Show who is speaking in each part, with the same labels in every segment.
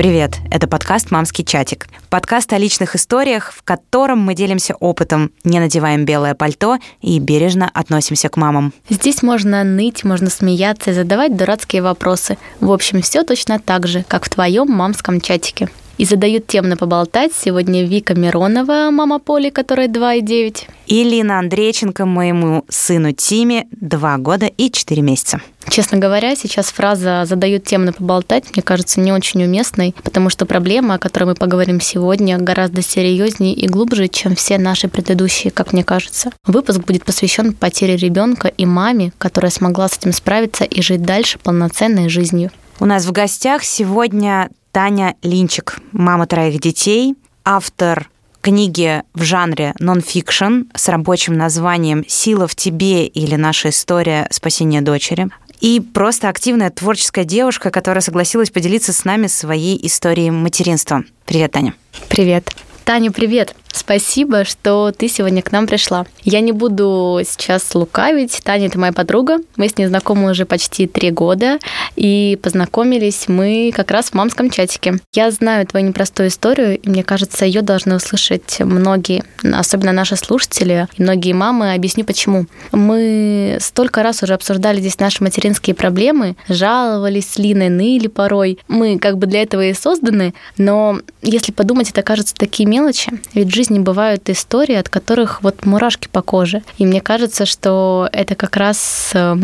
Speaker 1: Привет, это подкаст «Мамский чатик». Подкаст о личных историях, в котором мы делимся опытом, не надеваем белое пальто и бережно относимся к мамам.
Speaker 2: Здесь можно ныть, можно смеяться и задавать дурацкие вопросы. В общем, все точно так же, как в твоем мамском чатике. И задают темно поболтать сегодня Вика Миронова, мама Поли, которой 2,9.
Speaker 1: И Лина Андрейченко, моему сыну Тиме, 2 года и 4 месяца.
Speaker 2: Честно говоря, сейчас фраза «задают темно поболтать» мне кажется не очень уместной, потому что проблема, о которой мы поговорим сегодня, гораздо серьезнее и глубже, чем все наши предыдущие, как мне кажется. Выпуск будет посвящен потере ребенка и маме, которая смогла с этим справиться и жить дальше полноценной жизнью.
Speaker 1: У нас в гостях сегодня Таня Линчик, мама троих детей, автор книги в жанре нон-фикшн с рабочим названием «Сила в тебе» или «Наша история спасения дочери». И просто активная творческая девушка, которая согласилась поделиться с нами своей историей материнства. Привет, Таня.
Speaker 2: Привет. Таня, привет. Спасибо, что ты сегодня к нам пришла. Я не буду сейчас лукавить. Таня – это моя подруга. Мы с ней знакомы уже почти три года. И познакомились мы как раз в мамском чатике. Я знаю твою непростую историю, и мне кажется, ее должны услышать многие, особенно наши слушатели и многие мамы. Объясню почему. Мы столько раз уже обсуждали здесь наши материнские проблемы, жаловались с Линой, ныли порой. Мы как бы для этого и созданы, но если подумать, это кажется такие мелочи. Ведь жизни бывают истории, от которых вот мурашки по коже. И мне кажется, что это как раз э,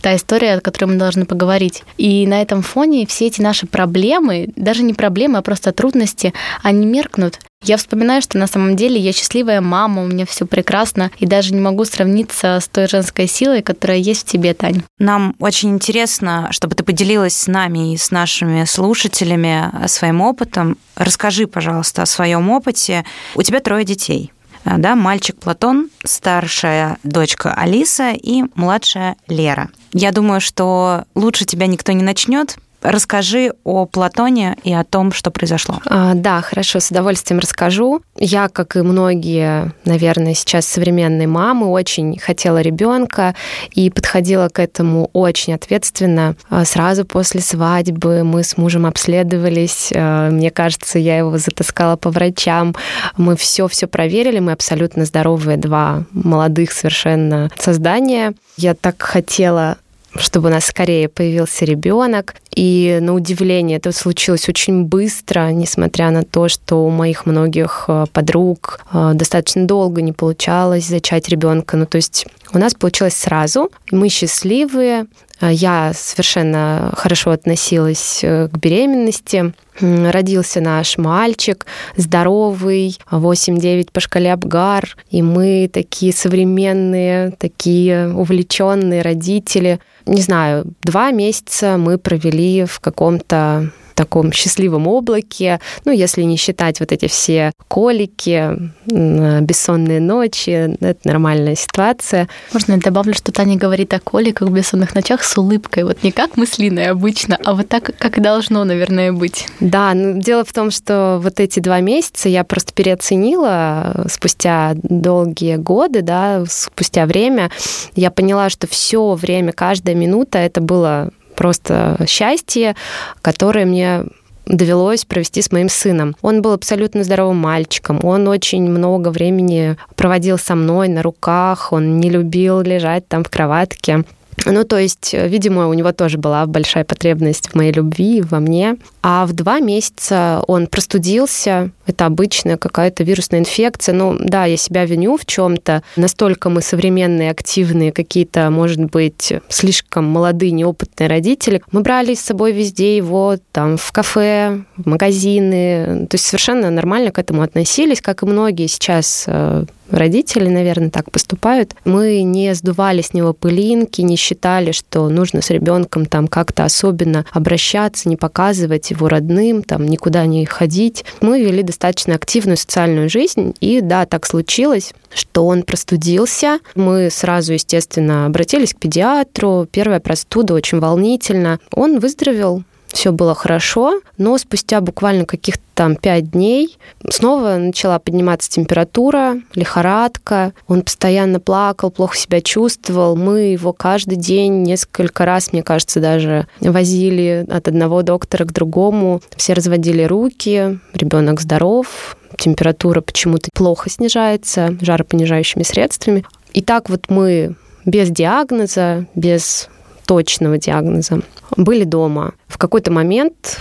Speaker 2: та история, о которой мы должны поговорить. И на этом фоне все эти наши проблемы, даже не проблемы, а просто трудности, они меркнут. Я вспоминаю, что на самом деле я счастливая мама, у меня все прекрасно, и даже не могу сравниться с той женской силой, которая есть в тебе, Тань.
Speaker 1: Нам очень интересно, чтобы ты поделилась с нами и с нашими слушателями своим опытом. Расскажи, пожалуйста, о своем опыте. У тебя трое детей да, мальчик Платон, старшая дочка Алиса и младшая Лера. Я думаю, что лучше тебя никто не начнет, Расскажи о Платоне и о том, что произошло.
Speaker 3: А, да, хорошо, с удовольствием расскажу. Я, как и многие, наверное, сейчас современные мамы, очень хотела ребенка и подходила к этому очень ответственно. А, сразу после свадьбы мы с мужем обследовались. А, мне кажется, я его затаскала по врачам. Мы все-все проверили. Мы абсолютно здоровые два молодых совершенно создания. Я так хотела чтобы у нас скорее появился ребенок. И на удивление это случилось очень быстро, несмотря на то, что у моих многих э, подруг э, достаточно долго не получалось зачать ребенка. Ну, то есть у нас получилось сразу. Мы счастливые. Э, я совершенно хорошо относилась к беременности. Родился наш мальчик, здоровый, 8-9 по шкале Абгар. И мы такие современные, такие увлеченные родители – не знаю, два месяца мы провели в каком-то таком счастливом облаке, ну, если не считать вот эти все колики, бессонные ночи, это нормальная ситуация.
Speaker 2: Можно я добавлю, что Таня говорит о коликах, бессонных ночах с улыбкой, вот не как мы с Линой обычно, а вот так, как должно, наверное, быть.
Speaker 3: Да, ну, дело в том, что вот эти два месяца я просто переоценила спустя долгие годы, да, спустя время, я поняла, что все время, каждая минута это было просто счастье, которое мне довелось провести с моим сыном. Он был абсолютно здоровым мальчиком. Он очень много времени проводил со мной на руках. Он не любил лежать там в кроватке. Ну, то есть, видимо, у него тоже была большая потребность в моей любви, во мне. А в два месяца он простудился. Это обычная какая-то вирусная инфекция. Ну, да, я себя виню в чем-то. Настолько мы современные, активные, какие-то, может быть, слишком молодые, неопытные родители. Мы брали с собой везде его, там, в кафе, в магазины. То есть совершенно нормально к этому относились, как и многие сейчас э, родители, наверное, так поступают. Мы не сдували с него пылинки, не считали, что нужно с ребенком там как-то особенно обращаться, не показывать его родным, там никуда не ходить. Мы вели достаточно активную социальную жизнь, и да, так случилось, что он простудился. Мы сразу, естественно, обратились к педиатру. Первая простуда очень волнительно. Он выздоровел, все было хорошо, но спустя буквально каких-то там пять дней снова начала подниматься температура, лихорадка. Он постоянно плакал, плохо себя чувствовал. Мы его каждый день, несколько раз, мне кажется, даже возили от одного доктора к другому. Все разводили руки, ребенок здоров, температура почему-то плохо снижается жаропонижающими средствами. И так вот мы без диагноза, без точного диагноза были дома. В какой-то момент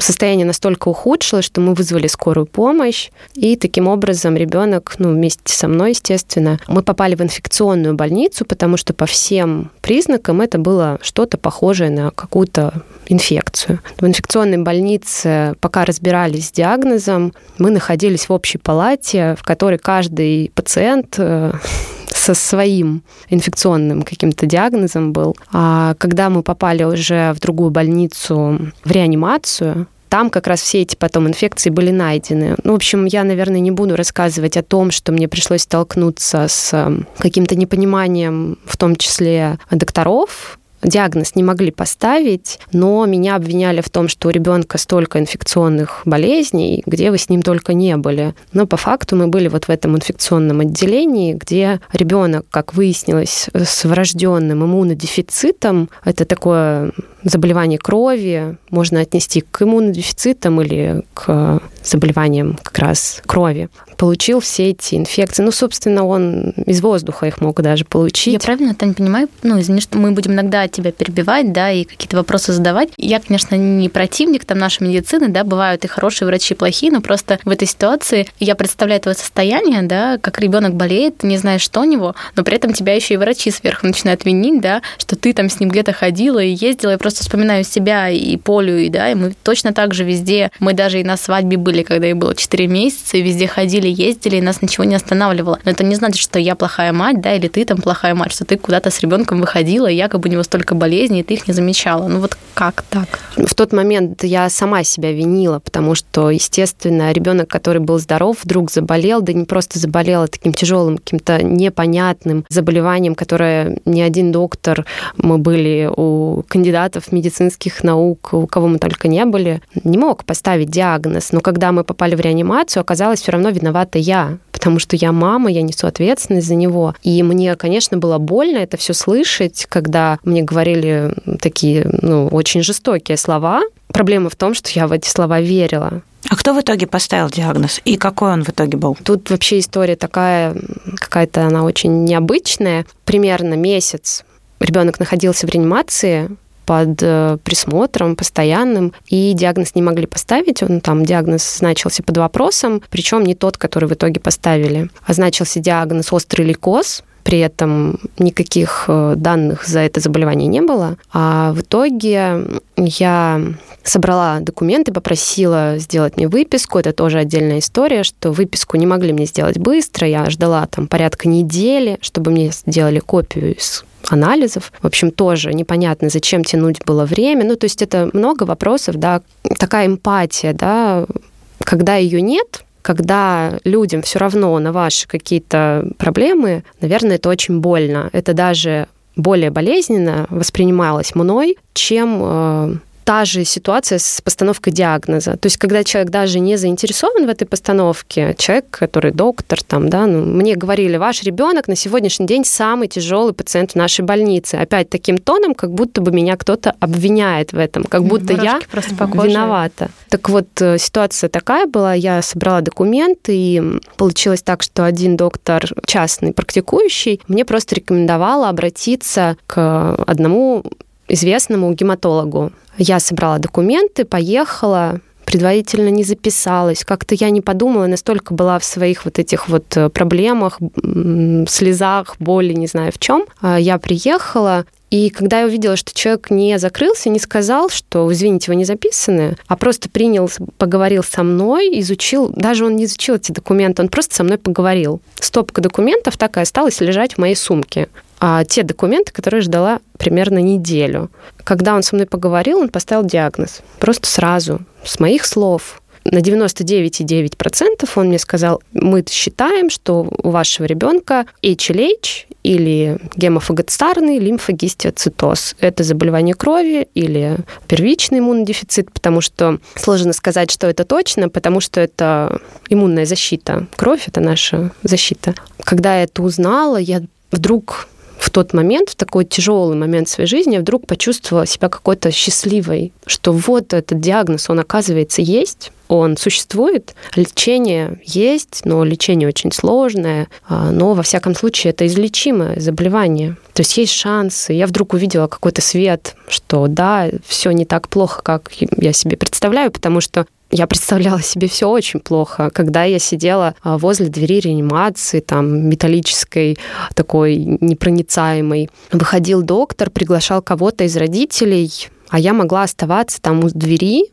Speaker 3: состояние настолько ухудшилось, что мы вызвали скорую помощь, и таким образом ребенок, ну, вместе со мной, естественно, мы попали в инфекционную больницу, потому что по всем признакам это было что-то похожее на какую-то инфекцию. В инфекционной больнице, пока разбирались с диагнозом, мы находились в общей палате, в которой каждый пациент э, со своим инфекционным каким-то диагнозом был. А когда мы попали уже в другую больницу, в реанимацию, там как раз все эти потом инфекции были найдены. Ну, в общем, я, наверное, не буду рассказывать о том, что мне пришлось столкнуться с каким-то непониманием, в том числе докторов, диагноз не могли поставить, но меня обвиняли в том, что у ребенка столько инфекционных болезней, где вы с ним только не были. Но по факту мы были вот в этом инфекционном отделении, где ребенок, как выяснилось, с врожденным иммунодефицитом, это такое заболевание крови, можно отнести к иммунодефицитам или к заболеваниям как раз крови получил все эти инфекции. Ну, собственно, он из воздуха их мог даже получить.
Speaker 2: Я правильно, Тань, понимаю? Ну, извини, что мы будем иногда тебя перебивать, да, и какие-то вопросы задавать. Я, конечно, не противник там нашей медицины, да, бывают и хорошие врачи, и плохие, но просто в этой ситуации я представляю твое состояние, да, как ребенок болеет, не знаешь, что у него, но при этом тебя еще и врачи сверху начинают винить, да, что ты там с ним где-то ходила и ездила. Я просто вспоминаю себя и Полю, и да, и мы точно так же везде, мы даже и на свадьбе были, когда ей было 4 месяца, и везде ходили, ездили, и нас ничего не останавливало. Но это не значит, что я плохая мать, да, или ты там плохая мать, что ты куда-то с ребенком выходила, и якобы у него столько болезней, и ты их не замечала. Ну вот как так?
Speaker 3: В тот момент я сама себя винила, потому что, естественно, ребенок, который был здоров, вдруг заболел, да не просто заболел, а таким тяжелым, каким-то непонятным заболеванием, которое ни один доктор, мы были у кандидатов медицинских наук, у кого мы только не были, не мог поставить диагноз. Но когда мы попали в реанимацию, оказалось, все равно виновата я, потому что я мама, я несу ответственность за него. И мне, конечно, было больно это все слышать, когда мне говорили такие, ну, очень жестокие слова. Проблема в том, что я в эти слова верила.
Speaker 1: А кто в итоге поставил диагноз? И какой он в итоге был?
Speaker 3: Тут вообще история такая, какая-то она очень необычная. Примерно месяц ребенок находился в реанимации, под э, присмотром постоянным, и диагноз не могли поставить. Он там диагноз значился под вопросом, причем не тот, который в итоге поставили. А значился диагноз острый лейкоз, при этом никаких э, данных за это заболевание не было. А в итоге я собрала документы, попросила сделать мне выписку. Это тоже отдельная история, что выписку не могли мне сделать быстро. Я ждала там порядка недели, чтобы мне сделали копию из анализов. В общем, тоже непонятно, зачем тянуть было время. Ну, то есть это много вопросов, да, такая эмпатия, да, когда ее нет, когда людям все равно на ваши какие-то проблемы, наверное, это очень больно. Это даже более болезненно воспринималось мной, чем э, та же ситуация с постановкой диагноза. То есть, когда человек даже не заинтересован в этой постановке, человек, который доктор, там, да, ну, мне говорили, ваш ребенок на сегодняшний день самый тяжелый пациент в нашей больнице. Опять таким тоном, как будто бы меня кто-то обвиняет в этом, как будто я виновата. Так вот, э, ситуация такая была, я собрала документы, и получилось так, что один доктор частный, практикующий, мне просто рекомендовала обратиться к одному известному гематологу. Я собрала документы, поехала, предварительно не записалась. Как-то я не подумала, настолько была в своих вот этих вот э, проблемах, слезах, боли, не знаю в чем. А я приехала, и когда я увидела, что человек не закрылся, не сказал, что, извините, вы не записаны, а просто принял, поговорил со мной, изучил, даже он не изучил эти документы, он просто со мной поговорил. Стопка документов так и осталась лежать в моей сумке а те документы, которые ждала примерно неделю. Когда он со мной поговорил, он поставил диагноз. Просто сразу, с моих слов. на 99,9% он мне сказал, мы считаем, что у вашего ребенка HLH или гемофагоцитарный лимфогистиоцитоз. Это заболевание крови или первичный иммунодефицит, потому что сложно сказать, что это точно, потому что это иммунная защита. Кровь — это наша защита. Когда я это узнала, я вдруг в тот момент, в такой тяжелый момент своей жизни, я вдруг почувствовала себя какой-то счастливой, что вот этот диагноз, он, оказывается, есть, он существует, лечение есть, но лечение очень сложное, а, но, во всяком случае, это излечимое заболевание. То есть есть шансы. Я вдруг увидела какой-то свет, что да, все не так плохо, как я себе представляю, потому что я представляла себе все очень плохо, когда я сидела а, возле двери реанимации, там, металлической, такой непроницаемой. Выходил доктор, приглашал кого-то из родителей, а я могла оставаться там у двери,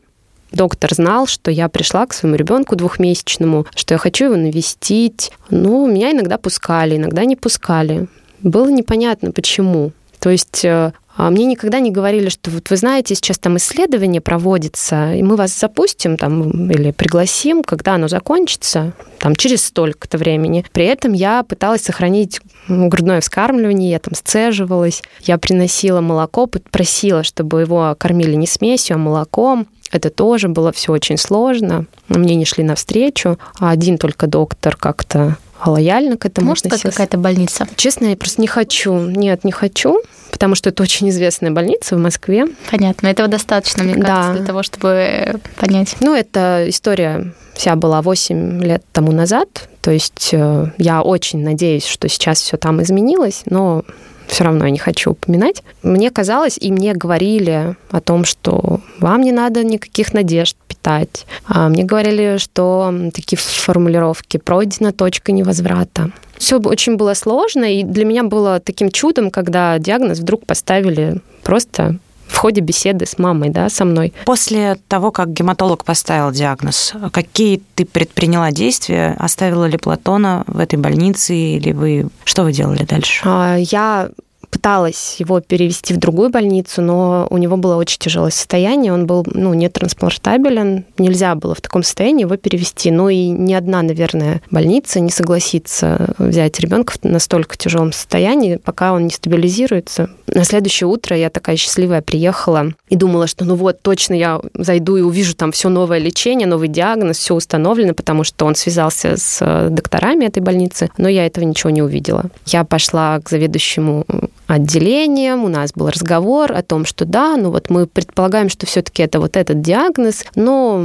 Speaker 3: Доктор знал, что я пришла к своему ребенку двухмесячному, что я хочу его навестить. Но меня иногда пускали, иногда не пускали. Было непонятно, почему. То есть э, а мне никогда не говорили, что вот вы знаете, сейчас там исследование проводится, и мы вас запустим там или пригласим, когда оно закончится, там через столько-то времени. При этом я пыталась сохранить грудное вскармливание, я там сцеживалась, я приносила молоко, просила, чтобы его кормили не смесью, а молоком. Это тоже было все очень сложно. Мне не шли навстречу. А один только доктор как-то лояльно к этому
Speaker 2: Может,
Speaker 3: относился.
Speaker 2: какая-то больница?
Speaker 3: Честно, я просто не хочу. Нет, не хочу потому что это очень известная больница в Москве.
Speaker 2: Понятно, этого достаточно, мне кажется, да. для того, чтобы понять.
Speaker 3: Ну, эта история вся была 8 лет тому назад, то есть э, я очень надеюсь, что сейчас все там изменилось, но все равно я не хочу упоминать. Мне казалось, и мне говорили о том, что вам не надо никаких надежд питать. А мне говорили, что такие формулировки пройдена точка невозврата. Все очень было сложно, и для меня было таким чудом, когда диагноз вдруг поставили просто в ходе беседы с мамой, да, со мной.
Speaker 1: После того, как гематолог поставил диагноз, какие ты предприняла действия? Оставила ли Платона в этой больнице или вы... Что вы делали дальше?
Speaker 3: А, я пыталась его перевести в другую больницу, но у него было очень тяжелое состояние, он был ну, не транспортабелен, нельзя было в таком состоянии его перевести. Ну и ни одна, наверное, больница не согласится взять ребенка в настолько тяжелом состоянии, пока он не стабилизируется. На следующее утро я такая счастливая приехала и думала, что ну вот, точно я зайду и увижу там все новое лечение, новый диагноз, все установлено, потому что он связался с э, докторами этой больницы, но я этого ничего не увидела. Я пошла к заведующему отделением, у нас был разговор о том, что да, ну вот мы предполагаем, что все-таки это вот этот диагноз, но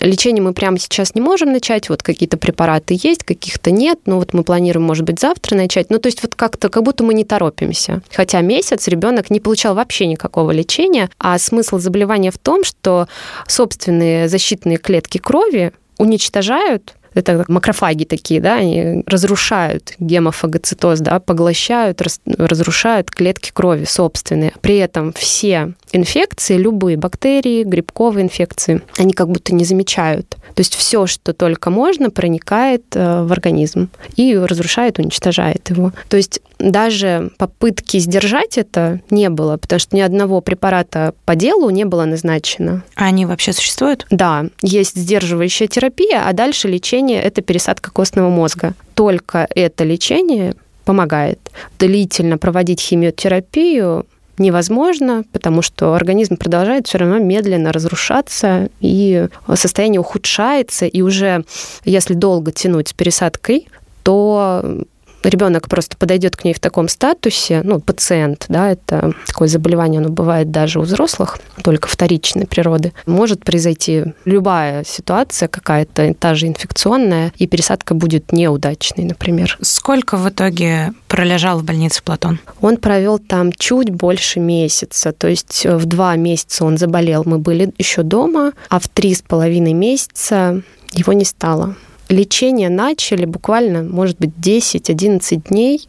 Speaker 3: лечение мы прямо сейчас не можем начать, вот какие-то препараты есть, каких-то нет, но вот мы планируем, может быть, завтра начать. Ну, то есть вот как-то, как будто мы не торопимся. Хотя месяц ребенок не получал вообще никакого лечения, а смысл заболевания в том, что собственные защитные клетки крови уничтожают это макрофаги такие, да, они разрушают гемофагоцитоз, да, поглощают, раз, разрушают клетки крови собственные. При этом все инфекции, любые бактерии, грибковые инфекции, они как будто не замечают. То есть все, что только можно, проникает э, в организм и разрушает, уничтожает его. То есть даже попытки сдержать это не было, потому что ни одного препарата по делу не было назначено.
Speaker 1: А они вообще существуют?
Speaker 3: Да, есть сдерживающая терапия, а дальше лечение – это пересадка костного мозга. Только это лечение помогает. Длительно проводить химиотерапию невозможно, потому что организм продолжает все равно медленно разрушаться, и состояние ухудшается, и уже если долго тянуть с пересадкой, то ребенок просто подойдет к ней в таком статусе, ну, пациент, да, это такое заболевание, оно бывает даже у взрослых, только вторичной природы, может произойти любая ситуация какая-то, та же инфекционная, и пересадка будет неудачной, например.
Speaker 1: Сколько в итоге пролежал в больнице Платон?
Speaker 3: Он провел там чуть больше месяца, то есть в два месяца он заболел, мы были еще дома, а в три с половиной месяца его не стало лечение начали буквально, может быть, 10-11 дней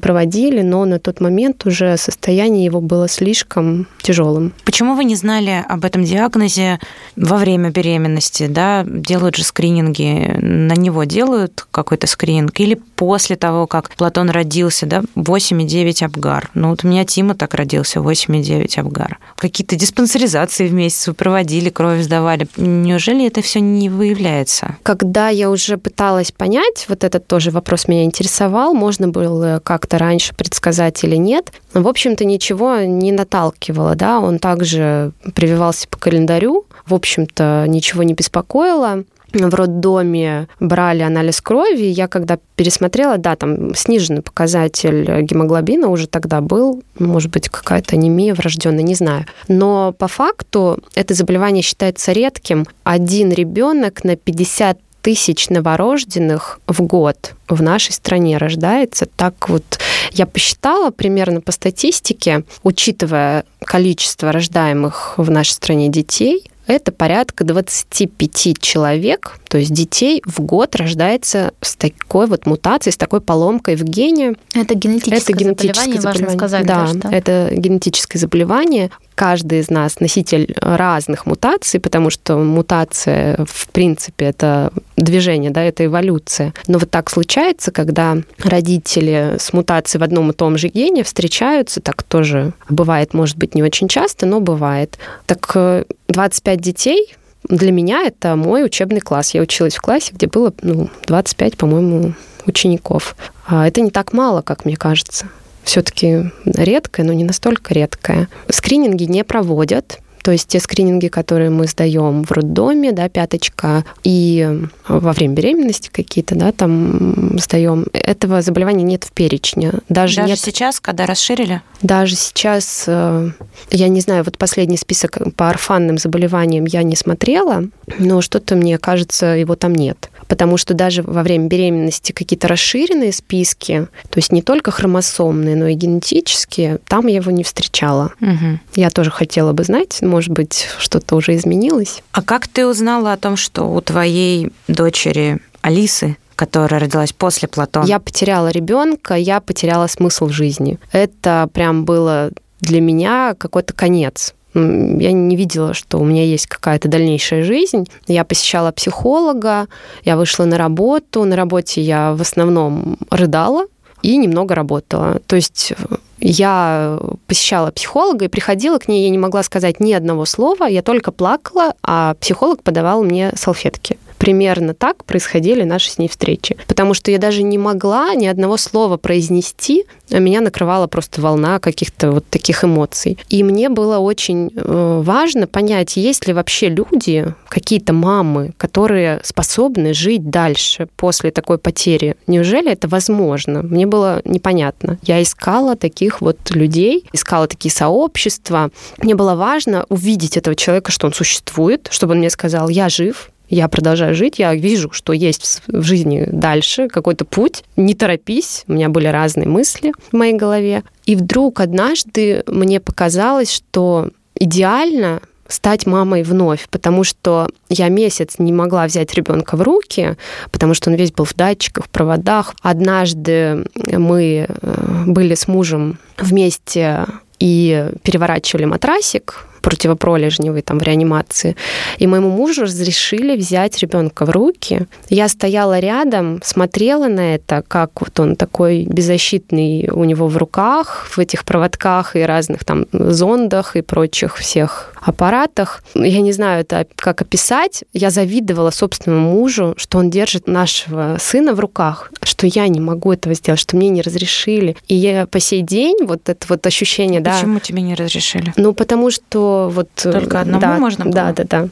Speaker 3: проводили, но на тот момент уже состояние его было слишком тяжелым.
Speaker 1: Почему вы не знали об этом диагнозе во время беременности? Да? Делают же скрининги, на него делают какой-то скрининг или после того, как Платон родился, да, 8,9 Абгар. Ну вот у меня Тима так родился, 8,9 Абгар. Какие-то диспансеризации в месяц вы проводили, кровь сдавали. Неужели это все не выявляется?
Speaker 3: Когда я уже пыталась понять, вот этот тоже вопрос меня интересовал, можно было как-то раньше предсказать или нет, в общем-то ничего не наталкивало, да, он также прививался по календарю, в общем-то ничего не беспокоило в роддоме брали анализ крови. Я когда пересмотрела, да, там сниженный показатель гемоглобина уже тогда был, может быть, какая-то анемия врожденная, не знаю. Но по факту это заболевание считается редким. Один ребенок на 50 тысяч новорожденных в год в нашей стране рождается. Так вот, я посчитала примерно по статистике, учитывая количество рождаемых в нашей стране детей, это порядка 25 человек, то есть детей в год рождается с такой вот мутацией, с такой поломкой в гене.
Speaker 2: Это генетическое, это генетическое заболевание, заболевание, важно сказать.
Speaker 3: Да, да что... это генетическое заболевание каждый из нас носитель разных мутаций, потому что мутация, в принципе, это движение, да, это эволюция. Но вот так случается, когда родители с мутацией в одном и том же гене встречаются, так тоже бывает, может быть, не очень часто, но бывает. Так 25 э, детей для меня это мой учебный класс. Я училась в классе, где было ну, 25, по-моему, учеников. А это не так мало, как мне кажется все-таки редкое, но не настолько редкое. Скрининги не проводят, то есть те скрининги, которые мы сдаем в роддоме, да, пяточка, и во время беременности какие-то, да, там сдаем, этого заболевания нет в перечне.
Speaker 1: Даже,
Speaker 3: Даже нет...
Speaker 1: сейчас, когда расширили?
Speaker 3: Даже сейчас, э, я не знаю, вот последний список по орфанным заболеваниям я не смотрела, но что-то мне кажется, его там нет потому что даже во время беременности какие-то расширенные списки, то есть не только хромосомные, но и генетические, там я его не встречала. Угу. Я тоже хотела бы знать, может быть, что-то уже изменилось.
Speaker 1: А как ты узнала о том, что у твоей дочери Алисы которая родилась после Платона.
Speaker 3: Я потеряла ребенка, я потеряла смысл жизни. Это прям было для меня какой-то конец я не видела, что у меня есть какая-то дальнейшая жизнь. Я посещала психолога, я вышла на работу. На работе я в основном рыдала и немного работала. То есть э, я посещала психолога и приходила к ней, я не могла сказать ни одного слова, я только плакала, а психолог подавал мне салфетки примерно так происходили наши с ней встречи. Потому что я даже не могла ни одного слова произнести, а меня накрывала просто волна каких-то вот таких эмоций. И мне было очень э, важно понять, есть ли вообще люди, какие-то мамы, которые способны жить дальше после такой потери. Неужели это возможно? Мне было непонятно. Я искала таких вот людей, искала такие сообщества. Мне было важно увидеть этого человека, что он существует, чтобы он мне сказал, я жив, я продолжаю жить, я вижу, что есть в жизни дальше какой-то путь, не торопись, у меня были разные мысли в моей голове. И вдруг однажды мне показалось, что идеально стать мамой вновь, потому что я месяц не могла взять ребенка в руки, потому что он весь был в датчиках, в проводах. Однажды мы э, были с мужем вместе и переворачивали матрасик противопролежневый там в реанимации. И моему мужу разрешили взять ребенка в руки. Я стояла рядом, смотрела на это, как вот он такой беззащитный у него в руках, в этих проводках и разных там зондах и прочих всех аппаратах. Я не знаю это как описать. Я завидовала собственному мужу, что он держит нашего сына в руках, что я не могу этого сделать, что мне не разрешили. И я по сей день вот это вот ощущение,
Speaker 1: Почему да. Почему тебе не разрешили?
Speaker 3: Ну, потому что вот...
Speaker 1: Э, Только одному
Speaker 3: да,
Speaker 1: можно было?
Speaker 3: Да, да, да.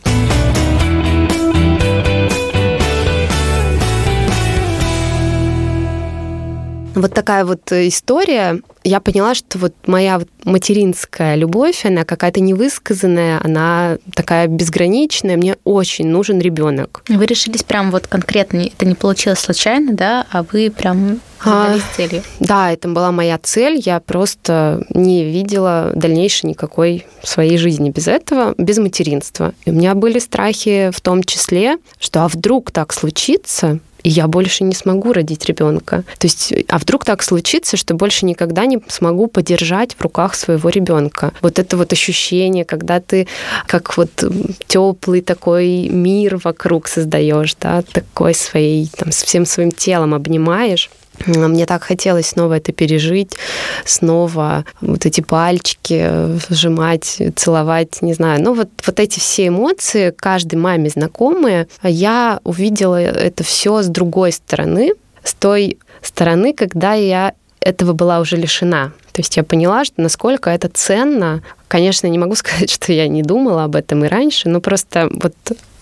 Speaker 3: Вот такая вот история. Я поняла, что вот моя материнская любовь, она какая-то невысказанная, она такая безграничная. Мне очень нужен ребенок.
Speaker 2: Вы решились прям вот конкретно, это не получилось случайно, да, а вы прям задались а, целью?
Speaker 3: Да, это была моя цель. Я просто не видела дальнейшей никакой своей жизни без этого, без материнства. И у меня были страхи в том числе, что а вдруг так случится, и я больше не смогу родить ребенка. То есть, а вдруг так случится, что больше никогда не смогу подержать в руках своего ребенка. Вот это вот ощущение, когда ты как вот теплый такой мир вокруг создаешь, да, такой своей, там, всем своим телом обнимаешь. Мне так хотелось снова это пережить, снова вот эти пальчики сжимать, целовать, не знаю. Ну вот, вот эти все эмоции, каждой маме знакомые, я увидела это все с другой стороны, с той стороны, когда я этого была уже лишена. То есть я поняла, что насколько это ценно. Конечно, не могу сказать, что я не думала об этом и раньше, но просто вот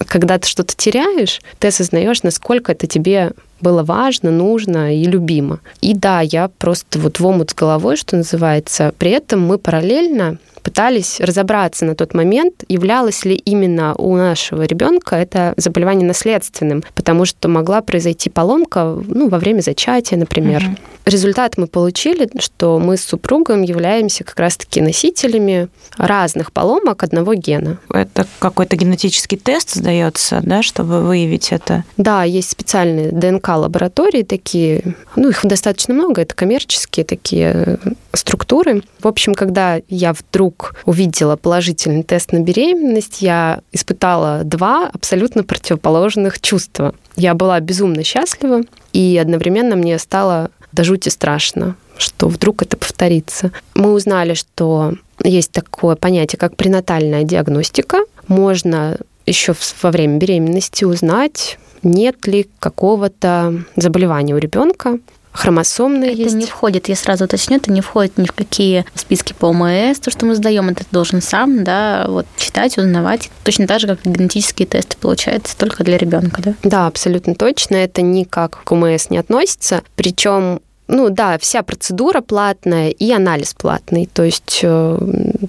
Speaker 3: когда ты что-то теряешь, ты осознаешь, насколько это тебе было важно, нужно и любимо. И да, я просто вот в омут с головой, что называется. При этом мы параллельно пытались разобраться на тот момент, являлось ли именно у нашего ребенка это заболевание наследственным, потому что могла произойти поломка ну, во время зачатия, например. Угу. Результат мы получили, что мы с супругом являемся как раз-таки носителями разных поломок одного гена.
Speaker 1: Это какой-то генетический тест сдается, да, чтобы выявить это?
Speaker 3: Да, есть специальные ДНК-лаборатории такие, ну, их достаточно много, это коммерческие такие структуры. В общем, когда я вдруг увидела положительный тест на беременность, я испытала два абсолютно противоположных чувства. Я была безумно счастлива, и одновременно мне стало до жути страшно, что вдруг это повторится. Мы узнали, что есть такое понятие, как пренатальная диагностика. Можно еще во время беременности узнать, нет ли какого-то заболевания у ребенка, хромосомные
Speaker 2: это
Speaker 3: есть.
Speaker 2: не входит, я сразу уточню, это не входит ни в какие списки по ОМС, то, что мы сдаем, это должен сам, да, вот читать, узнавать. Точно так же, как генетические тесты, получается, только для ребенка, да?
Speaker 3: Да, абсолютно точно. Это никак к ОМС не относится. Причем ну да, вся процедура платная и анализ платный. То есть э,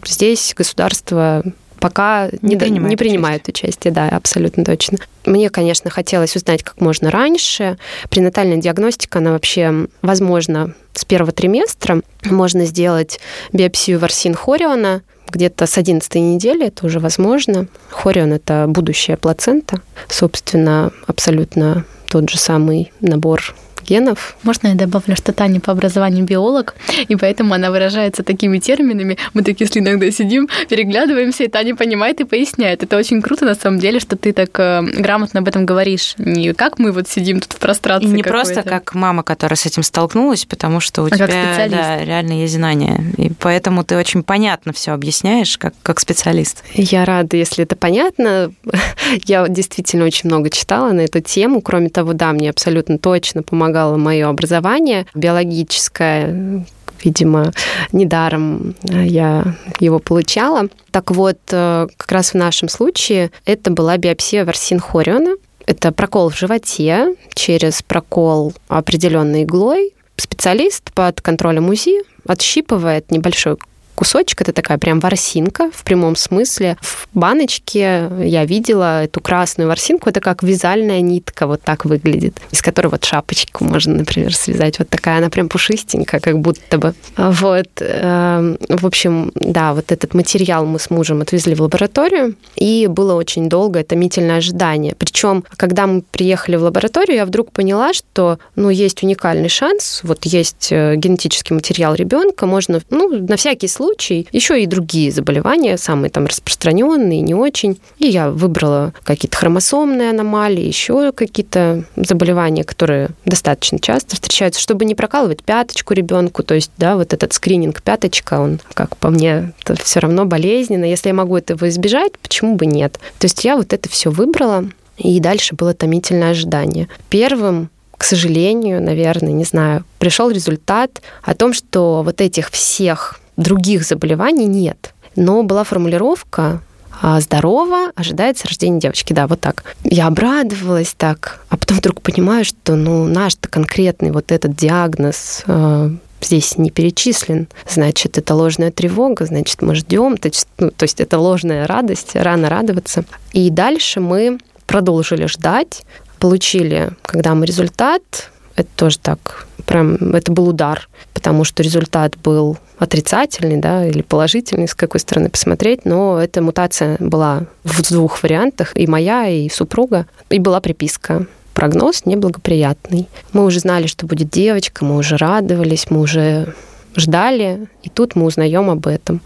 Speaker 3: здесь государство пока не, не принимает, не принимает участие. участие, да, абсолютно точно. Мне, конечно, хотелось узнать как можно раньше. Пренатальная диагностика, она вообще возможна с первого триместра. Можно сделать биопсию ворсин хориона, где-то с 11 недели это уже возможно. Хорион – это будущая плацента. Собственно, абсолютно тот же самый набор генов.
Speaker 2: Можно я добавлю, что Таня по образованию биолог, и поэтому она выражается такими терминами. Мы такие с иногда сидим, переглядываемся, и Таня понимает и поясняет. Это очень круто, на самом деле, что ты так э, грамотно об этом говоришь. Не как мы вот сидим тут в прострации. И
Speaker 1: не просто как мама, которая с этим столкнулась, потому что у а тебя да, реально есть знания. И поэтому ты очень понятно все объясняешь, как, как специалист.
Speaker 3: Я рада, если это понятно. Я действительно очень много читала на эту тему. Кроме того, да, мне абсолютно точно помогает помогало мое образование биологическое, видимо, недаром я его получала. Так вот, э, как раз в нашем случае это была биопсия ворсин хориона. Это прокол в животе через прокол определенной иглой. Специалист под контролем УЗИ отщипывает небольшой кусочек, это такая прям ворсинка в прямом смысле. В баночке я видела эту красную ворсинку, это как вязальная нитка, вот так выглядит, из которой вот шапочку можно, например, связать. Вот такая она прям пушистенькая, как будто бы. Вот. Эм, в общем, да, вот этот материал мы с мужем отвезли в лабораторию, и было очень долго томительное ожидание. Причем, когда мы приехали в лабораторию, я вдруг поняла, что ну, есть уникальный шанс, вот есть э, генетический материал ребенка, можно ну, на всякий случай случай. Еще и другие заболевания, самые там распространенные, не очень. И я выбрала какие-то хромосомные аномалии, еще какие-то заболевания, которые достаточно часто встречаются, чтобы не прокалывать пяточку ребенку. То есть, да, вот этот скрининг пяточка, он, как по мне, все равно болезненно. Если я могу этого избежать, почему бы нет? То есть я вот это все выбрала, и дальше было томительное ожидание. Первым к сожалению, наверное, не знаю, пришел результат о том, что вот этих всех других заболеваний нет. Но была формулировка а, здорово, ожидается рождение девочки. Да, вот так. Я обрадовалась так, а потом вдруг понимаю, что ну, наш-то конкретный вот этот диагноз э, здесь не перечислен. Значит, это ложная тревога, значит, мы ждем. То ну, то есть это ложная радость, рано радоваться. И дальше мы продолжили ждать, получили, когда мы результат, это тоже так, прям, это был удар, потому что результат был отрицательный, да, или положительный, с какой стороны посмотреть, но эта мутация была в двух вариантах, и моя, и супруга, и была приписка прогноз неблагоприятный. Мы уже знали, что будет девочка, мы уже радовались, мы уже ждали, и тут мы узнаем об этом.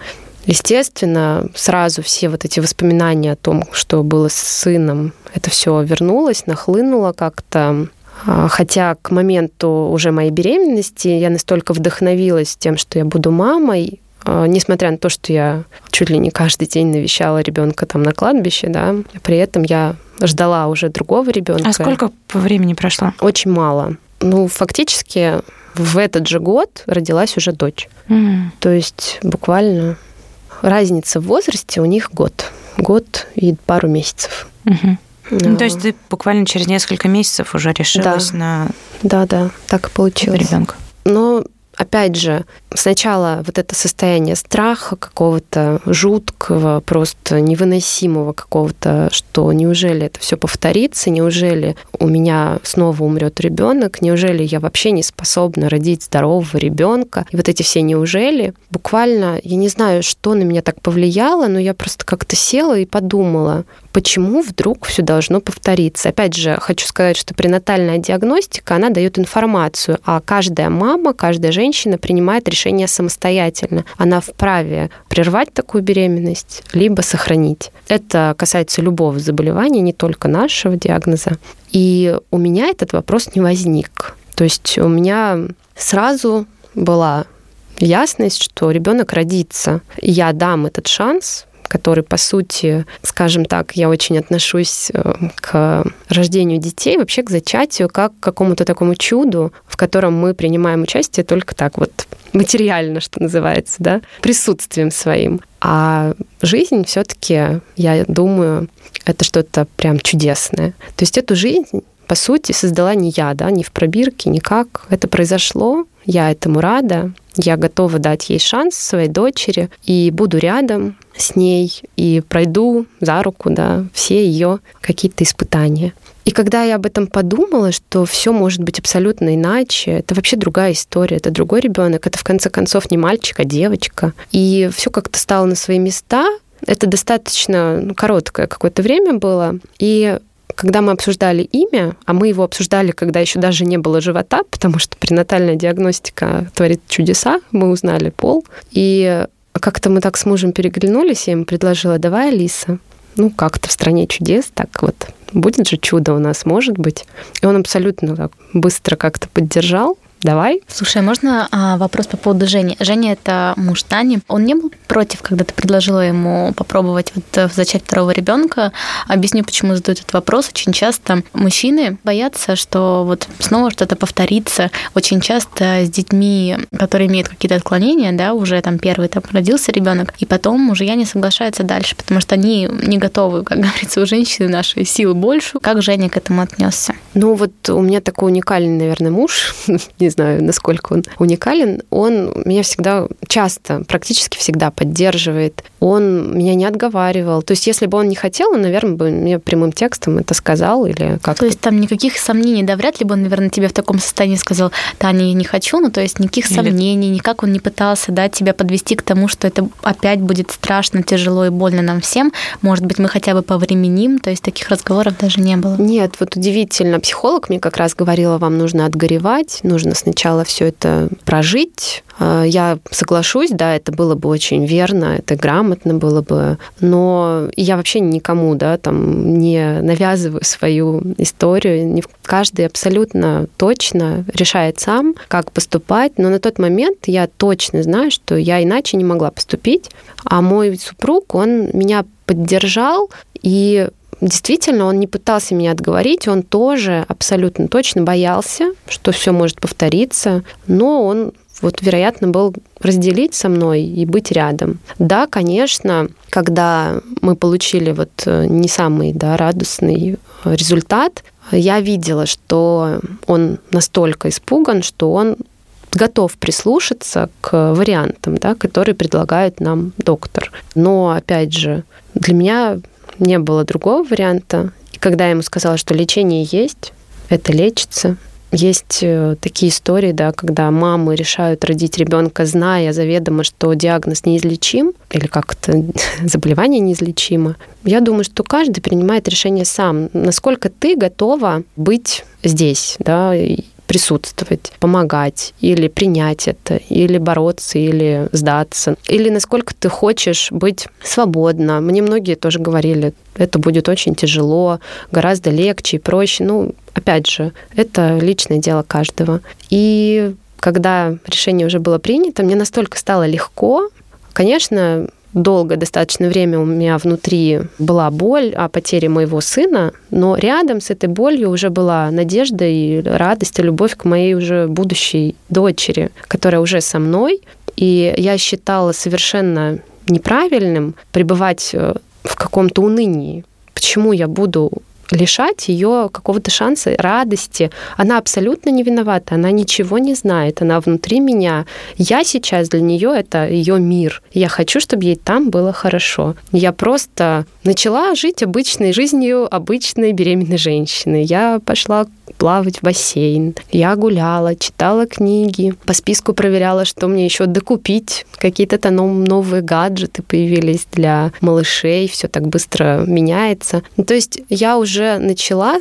Speaker 3: Естественно, сразу все вот эти воспоминания о том, что было с сыном, это все вернулось, нахлынуло как-то. А, хотя к моменту уже моей беременности я настолько вдохновилась тем, что я буду мамой, а, несмотря на то, что я чуть ли не каждый день навещала ребенка там на кладбище, да, при этом я ждала уже другого ребенка.
Speaker 1: А сколько по времени прошло?
Speaker 3: Очень мало. Ну, фактически в этот же год родилась уже дочь. Mm. То есть буквально разница в возрасте у них год. Год и пару месяцев.
Speaker 1: Угу. Ну, то есть ты буквально через несколько месяцев уже решилась
Speaker 3: да.
Speaker 1: на...
Speaker 3: Да, да, так и получилось.
Speaker 1: Ребенка.
Speaker 3: Но опять же, сначала вот это состояние страха какого-то жуткого, просто невыносимого какого-то, что неужели это все повторится, неужели у меня снова умрет ребенок, неужели я вообще не способна родить здорового ребенка. И вот эти все неужели, буквально, я не знаю, что на меня так повлияло, но я просто как-то села и подумала, почему вдруг все должно повториться. Опять же, хочу сказать, что пренатальная диагностика, она дает информацию, а каждая мама, каждая женщина принимает решение самостоятельно. Она вправе прервать такую беременность, либо сохранить. Это касается любого заболевания, не только нашего диагноза. И у меня этот вопрос не возник. То есть у меня сразу была ясность, что ребенок родится. Я дам этот шанс, который, по сути, скажем так, я очень отношусь э, к рождению детей, вообще к зачатию, как к какому-то такому чуду, в котором мы принимаем участие только так вот материально, что называется, да, присутствием своим. А жизнь все-таки, я думаю, это что-то прям чудесное. То есть эту жизнь по сути, создала не я, да, не в пробирке, никак. Это произошло, я этому рада, я готова дать ей шанс своей дочери и буду рядом с ней и пройду за руку, да, все ее какие-то испытания. И когда я об этом подумала, что все может быть абсолютно иначе, это вообще другая история, это другой ребенок, это в конце концов не мальчик, а девочка. И все как-то стало на свои места. Это достаточно ну, короткое какое-то время было. И когда мы обсуждали имя, а мы его обсуждали, когда еще даже не было живота, потому что пренатальная диагностика творит чудеса, мы узнали пол. И как-то мы так с мужем переглянулись, я ему предложила, давай, Алиса, ну, как-то в стране чудес, так вот, будет же чудо у нас, может быть. И он абсолютно так быстро как-то поддержал, Давай.
Speaker 2: Слушай, а можно а, вопрос по поводу Жени? Женя — это муж Тани. Он не был против, когда ты предложила ему попробовать вот э, зачать второго ребенка? Объясню, почему задают этот вопрос. Очень часто мужчины боятся, что вот снова что-то повторится. Очень часто с детьми, которые имеют какие-то отклонения, да, уже там первый там родился ребенок, и потом мужья не соглашаются дальше, потому что они не готовы, как говорится, у женщины нашей силы больше. Как Женя к этому отнесся?
Speaker 3: Ну вот у меня такой уникальный, наверное, муж, не знаю, насколько он уникален, он меня всегда, часто, практически всегда поддерживает. Он меня не отговаривал. То есть, если бы он не хотел, он, наверное, бы мне прямым текстом это сказал или как
Speaker 2: То есть, там никаких сомнений, да, вряд ли бы он, наверное, тебе в таком состоянии сказал, Таня, я не хочу, ну, то есть, никаких или... сомнений, никак он не пытался, да, тебя подвести к тому, что это опять будет страшно, тяжело и больно нам всем. Может быть, мы хотя бы повременим, то есть, таких разговоров даже не было.
Speaker 3: Нет, вот удивительно. Психолог мне как раз говорила, вам нужно отгоревать, нужно сначала все это прожить. А, я соглашусь, да, это было бы очень верно, это грамотно было бы, но я вообще никому, да, там не навязываю свою историю. Каждый абсолютно точно решает сам, как поступать, но на тот момент я точно знаю, что я иначе не могла поступить, а мой супруг, он меня поддержал, и действительно, он не пытался меня отговорить, он тоже абсолютно точно боялся, что все может повториться, но он вот, вероятно, был разделить со мной и быть рядом. Да, конечно, когда мы получили вот э, не самый да, радостный результат, я видела, что он настолько испуган, что он готов прислушаться к вариантам, да, которые предлагает нам доктор. Но, опять же, для меня не было другого варианта. И когда я ему сказала, что лечение есть, это лечится, Есть э, такие истории, да, когда мамы решают родить ребенка, зная заведомо, что диагноз неизлечим, или как то заболевание неизлечимо. Я думаю, что каждый принимает решение сам, насколько ты готова быть здесь, да, присутствовать, помогать, или принять это, или бороться, или сдаться, или насколько ты хочешь быть свободна. Мне многие тоже говорили, это будет очень тяжело, гораздо легче и проще. Ну, опять же, это личное дело каждого. И когда решение уже было принято, мне настолько стало легко. Конечно, долгое достаточно время у меня внутри была боль о потере моего сына, но рядом с этой болью уже была надежда и радость, и любовь к моей уже будущей дочери, которая уже со мной. И я считала совершенно неправильным пребывать э, в каком-то унынии. Почему я буду лишать ее какого-то шанса, радости. Она абсолютно не виновата, она ничего не знает, она внутри меня. Я сейчас для нее это ее мир. Я хочу, чтобы ей там было хорошо. Я просто начала жить обычной жизнью обычной беременной женщины. Я пошла плавать в бассейн. Я гуляла, читала книги, по списку проверяла, что мне еще докупить. Какие-то там новые гаджеты появились для малышей, все так быстро меняется. Ну, то есть я уже начала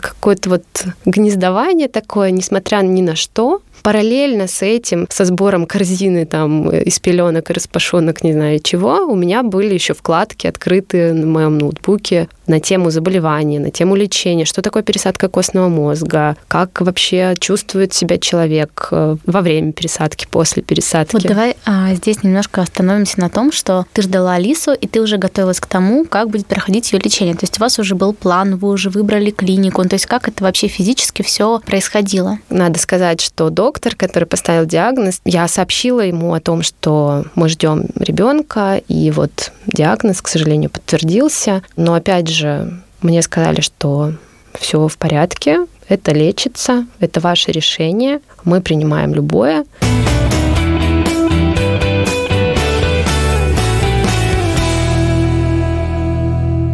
Speaker 3: какое-то вот гнездование такое, несмотря ни на что, параллельно с этим, со сбором корзины там из пеленок и распашонок, не знаю чего, у меня были еще вкладки открыты на моем ноутбуке на тему заболевания, на тему лечения, что такое пересадка костного мозга, как вообще чувствует себя человек э, во время пересадки, после пересадки.
Speaker 2: Вот давай а, здесь немножко остановимся на том, что ты ждала Алису, и ты уже готовилась к тому, как будет проходить ее лечение. То есть у вас уже был план, вы уже выбрали клинику. То есть как это вообще физически все происходило?
Speaker 3: Надо сказать, что доктор, который поставил диагноз, я сообщила ему о том, что мы ждем ребенка, и вот диагноз, к сожалению, подтвердился. Но опять же, мне сказали, что все в порядке, это лечится, это ваше решение, мы принимаем любое.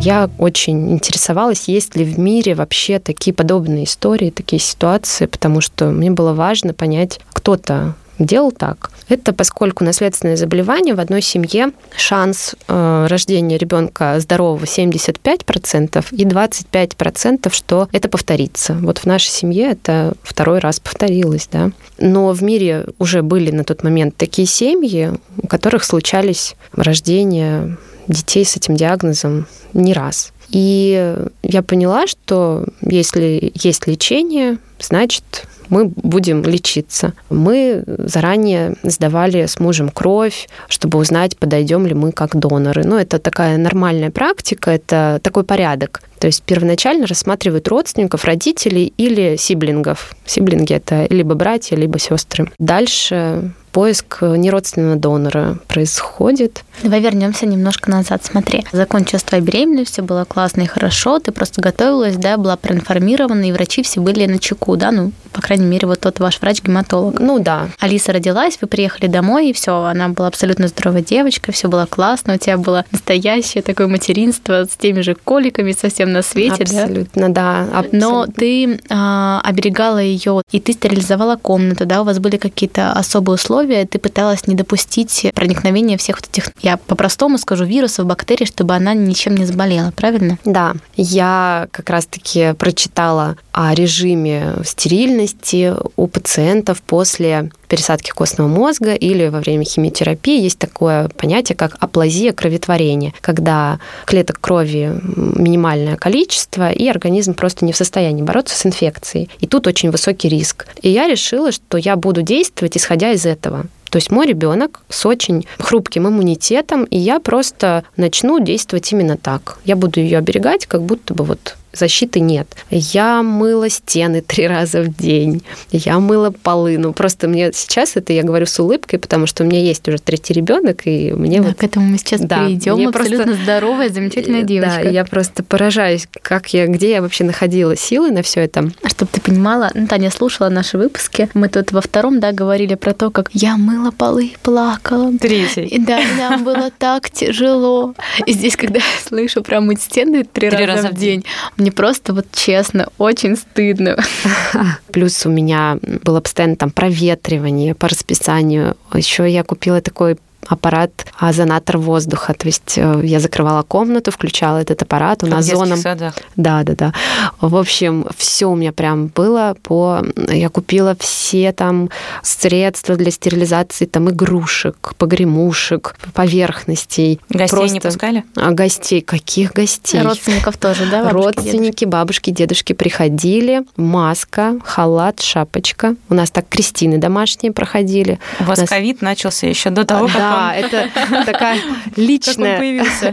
Speaker 3: Я очень интересовалась, есть ли в мире вообще такие подобные истории, такие ситуации, потому что мне было важно понять, кто-то делал так. Это поскольку наследственное заболевание в одной семье шанс э, рождения ребенка здорового 75% и 25%, что это повторится. Вот в нашей семье это второй раз повторилось, да. Но в мире уже были на тот момент такие семьи, у которых случались рождения детей с этим диагнозом не раз. И я поняла, что если есть лечение, значит, мы будем лечиться. Мы заранее сдавали с мужем кровь, чтобы узнать, подойдем ли мы как доноры. Ну, это такая нормальная практика, это такой порядок. То есть первоначально рассматривают родственников, родителей или сиблингов. Сиблинги это либо братья, либо сестры. Дальше поиск неродственного донора происходит.
Speaker 2: Давай вернемся немножко назад. Смотри, закончилась твоя беременность, все было классно и хорошо, ты просто готовилась, да, была проинформирована, и врачи все были на чеку, да, ну, по крайней мере, вот тот ваш врач-гематолог.
Speaker 3: Ну да.
Speaker 2: Алиса родилась, вы приехали домой, и все, она была абсолютно здоровая девочка, все было классно, у тебя было настоящее такое материнство с теми же коликами совсем на свете,
Speaker 3: абсолютно, да. да абсолютно.
Speaker 2: Но ты а, оберегала ее, и ты стерилизовала комнату, да, у вас были какие-то особые условия, ты пыталась не допустить проникновения всех вот этих, я по-простому скажу, вирусов, бактерий, чтобы она ничем не заболела, правильно?
Speaker 3: Да, я как раз-таки прочитала о режиме стерильности у пациентов после пересадки костного мозга или во время химиотерапии есть такое понятие, как аплазия кроветворения, когда клеток крови минимальное количество, и организм просто не в состоянии бороться с инфекцией. И тут очень высокий риск. И я решила, что я буду действовать, исходя из этого. То есть мой ребенок с очень хрупким иммунитетом, и я просто начну действовать именно так. Я буду ее оберегать, как будто бы вот защиты нет. Я мыла стены три раза в день, я мыла полы. Ну, просто мне сейчас это я говорю с улыбкой, потому что у меня есть уже третий ребенок, и мне
Speaker 2: да,
Speaker 3: вот...
Speaker 2: к этому мы сейчас да, перейдем. Абсолютно просто... здоровая, замечательная девочка.
Speaker 3: Да, я просто поражаюсь, как я, где я вообще находила силы на все это.
Speaker 2: А чтобы ты понимала, ну, Таня слушала наши выпуски, мы тут во втором, да, говорили про то, как я мыла полы, плакала.
Speaker 3: Третий.
Speaker 2: И, да, нам было так тяжело. И здесь, когда я слышу про мыть стены три, раза, раза в день, Мне просто вот честно, очень стыдно.
Speaker 3: Плюс у меня было постоянно там проветривание по расписанию. Еще я купила такой аппарат озонатор воздуха. То есть э, я закрывала комнату, включала этот аппарат, он озоном...
Speaker 1: садах.
Speaker 3: Да, да, да. В общем, все у меня прям было по... Я купила все там средства для стерилизации там игрушек, погремушек, поверхностей.
Speaker 1: Гостей Просто... не пускали?
Speaker 3: А гостей? Каких гостей?
Speaker 2: Родственников тоже, да?
Speaker 3: Бабушки, Родственники, дедушки? бабушки, дедушки приходили. Маска, халат, шапочка. У нас так крестины домашние проходили.
Speaker 1: У вас ковид нас... начался еще до того, как
Speaker 3: да, это такая личная,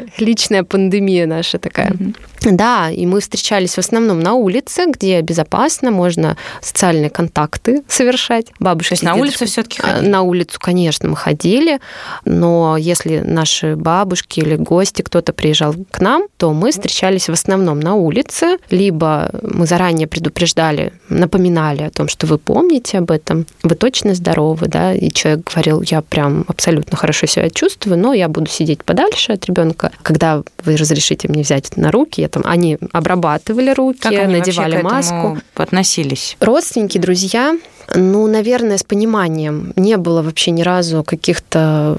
Speaker 3: личная пандемия наша такая. Да, и мы встречались в основном на улице, где безопасно, можно социальные контакты совершать.
Speaker 1: Бабушки, То есть на улице все-таки
Speaker 3: а, На улицу, конечно, мы ходили, но если наши бабушки или гости, кто-то приезжал к нам, то мы встречались в основном на улице, либо мы заранее предупреждали, напоминали о том, что вы помните об этом, вы точно здоровы, да, и человек говорил, я прям абсолютно хорошо себя чувствую, но я буду сидеть подальше от ребенка. Когда вы разрешите мне взять на руки, там, они обрабатывали руки,
Speaker 1: как они
Speaker 3: надевали маску.
Speaker 1: относились?
Speaker 3: Родственники, друзья, ну, наверное, с пониманием. Не было вообще ни разу каких-то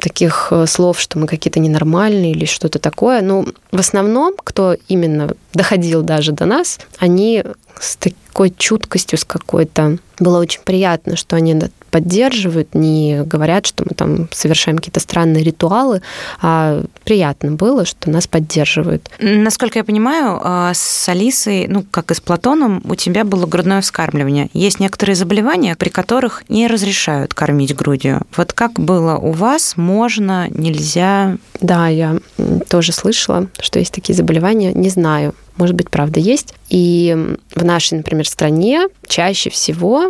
Speaker 3: таких э, слов, что мы какие-то ненормальные или что-то такое. Ну, в основном, кто именно доходил даже до нас, они с такой чуткостью, с какой-то... Было очень приятно, что они поддерживают, не говорят, что мы там совершаем какие-то странные ритуалы, а приятно было, что нас поддерживают.
Speaker 1: Насколько я понимаю, а, с Алисой, ну, как и с Платоном, у тебя было грудное вскармливание. Есть некоторые заболевания, при которых не разрешают кормить грудью. Вот как было у вас? Можно, нельзя?
Speaker 3: Да, я тоже слышала, что есть такие заболевания. Не знаю, может быть, правда есть. И в нашей, например, стране чаще всего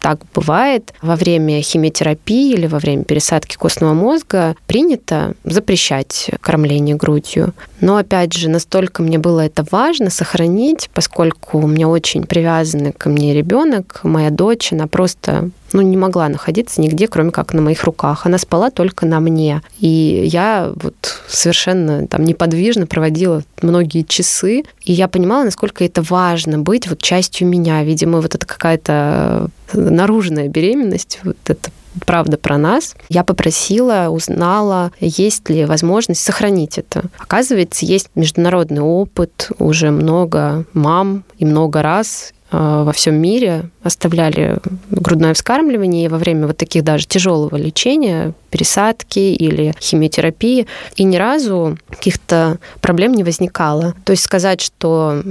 Speaker 3: так бывает во время химиотерапии или во время пересадки костного мозга принято запрещать кормление грудью. Но опять же, настолько мне было это важно сохранить, поскольку у меня очень привязанный ко мне ребенок, моя дочь, она просто ну, не могла находиться нигде, кроме как на моих руках. Она спала только на мне. И я вот совершенно там неподвижно проводила многие часы. И я понимала, насколько это важно быть вот частью меня. Видимо, вот это какая-то наружная беременность, вот это правда про нас. Я попросила, узнала, есть ли возможность сохранить это. Оказывается, есть международный опыт, уже много мам и много раз э, во всем мире оставляли грудное вскармливание во время вот таких даже тяжелого лечения, пересадки или химиотерапии, и ни разу каких-то проблем не возникало. То есть сказать, что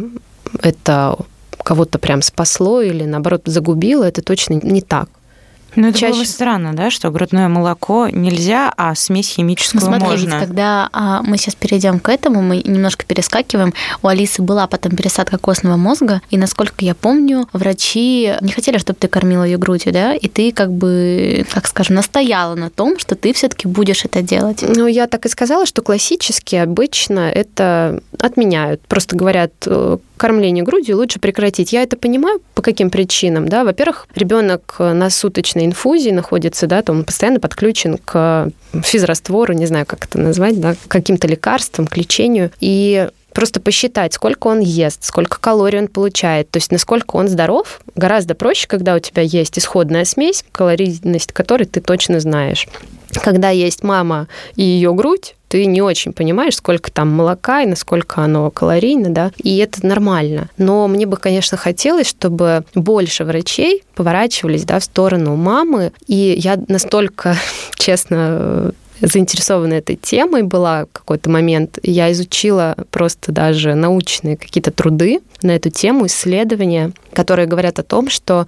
Speaker 3: это кого-то прям спасло или, наоборот, загубило, это точно не так.
Speaker 1: Ну, это Чаще... было странно, да, что грудное молоко нельзя, а смесь химическую ну, смотри, можно.
Speaker 2: Ведь когда а, мы сейчас перейдем к этому, мы немножко перескакиваем. У Алисы была потом пересадка костного мозга, и, насколько я помню, врачи не хотели, чтобы ты кормила ее грудью, да, и ты как бы, как скажем, настояла на том, что ты все-таки будешь это делать.
Speaker 3: Ну, я так и сказала, что классически обычно это отменяют. Просто говорят, э, кормление грудью лучше прекратить. Я это понимаю, по каким причинам. Да? Во-первых, ребенок на суточной инфузии находится, да, то он постоянно подключен к физраствору, не знаю, как это назвать, да, каким-то лекарствам, к лечению. И просто посчитать, сколько он ест, сколько калорий он получает, то есть насколько он здоров, гораздо проще, когда у тебя есть исходная смесь, калорийность которой ты точно знаешь. Когда есть мама и ее грудь, ты не очень понимаешь, сколько там молока и насколько оно калорийно, да, и это нормально. Но мне бы, конечно, хотелось, чтобы больше врачей поворачивались, да, в сторону мамы, и я настолько, честно, заинтересована этой темой была какой-то момент. Я изучила просто даже научные какие-то труды на эту тему, исследования, которые говорят о том, что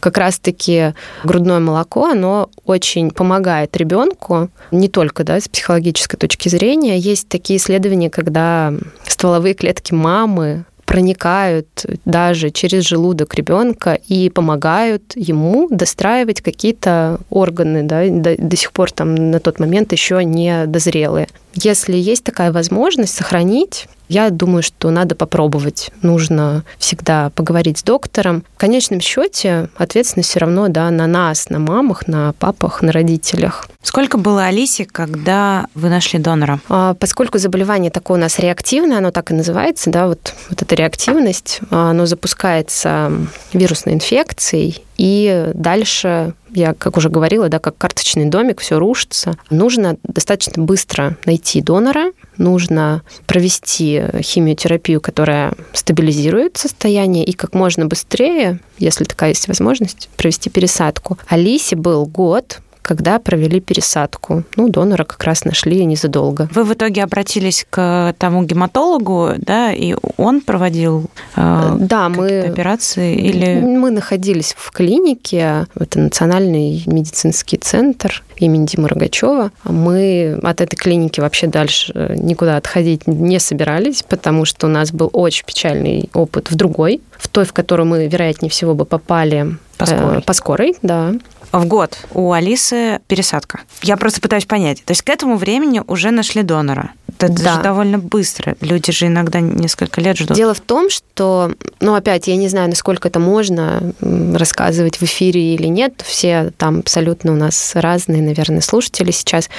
Speaker 3: как раз-таки грудное молоко, оно очень помогает ребенку, не только да, с психологической точки зрения. Есть такие исследования, когда стволовые клетки мамы проникают даже через желудок ребенка и помогают ему достраивать какие-то органы, да, до, до сих пор там на тот момент еще не дозрелые. Если есть такая возможность сохранить Я думаю, что надо попробовать. Нужно всегда поговорить с доктором. В конечном счете ответственность все равно да, на нас, на мамах, на папах, на родителях.
Speaker 1: Сколько было Алисе, когда вы нашли донора?
Speaker 3: А, поскольку заболевание такое у нас реактивное, оно так и называется, да, вот, вот эта реактивность, а, оно запускается вирусной инфекцией, и дальше я, как уже говорила, да, как карточный домик, все рушится. Нужно достаточно быстро найти донора, нужно провести химиотерапию, которая стабилизирует состояние, и как можно быстрее, если такая есть возможность, провести пересадку. Алисе был год, когда провели пересадку. Ну, донора как раз нашли незадолго.
Speaker 1: Вы в итоге обратились к тому гематологу, да, и он проводил э, да, мы, операции или...
Speaker 3: Мы находились в клинике, это Национальный медицинский центр имени Димы Рогачева. Мы от этой клиники вообще дальше никуда отходить не собирались, потому что у нас был очень печальный опыт в другой, в той, в которую мы, вероятнее всего, бы попали
Speaker 1: по скорой. Э,
Speaker 3: по скорой, да
Speaker 1: в год у Алисы пересадка. Я просто пытаюсь понять. То есть к этому времени уже нашли донора. Это да. же довольно быстро. Люди же иногда несколько лет ждут.
Speaker 3: Дело в том, что, ну, опять, я не знаю, насколько это можно рассказывать в эфире или нет. Все там абсолютно у нас разные, наверное, слушатели сейчас.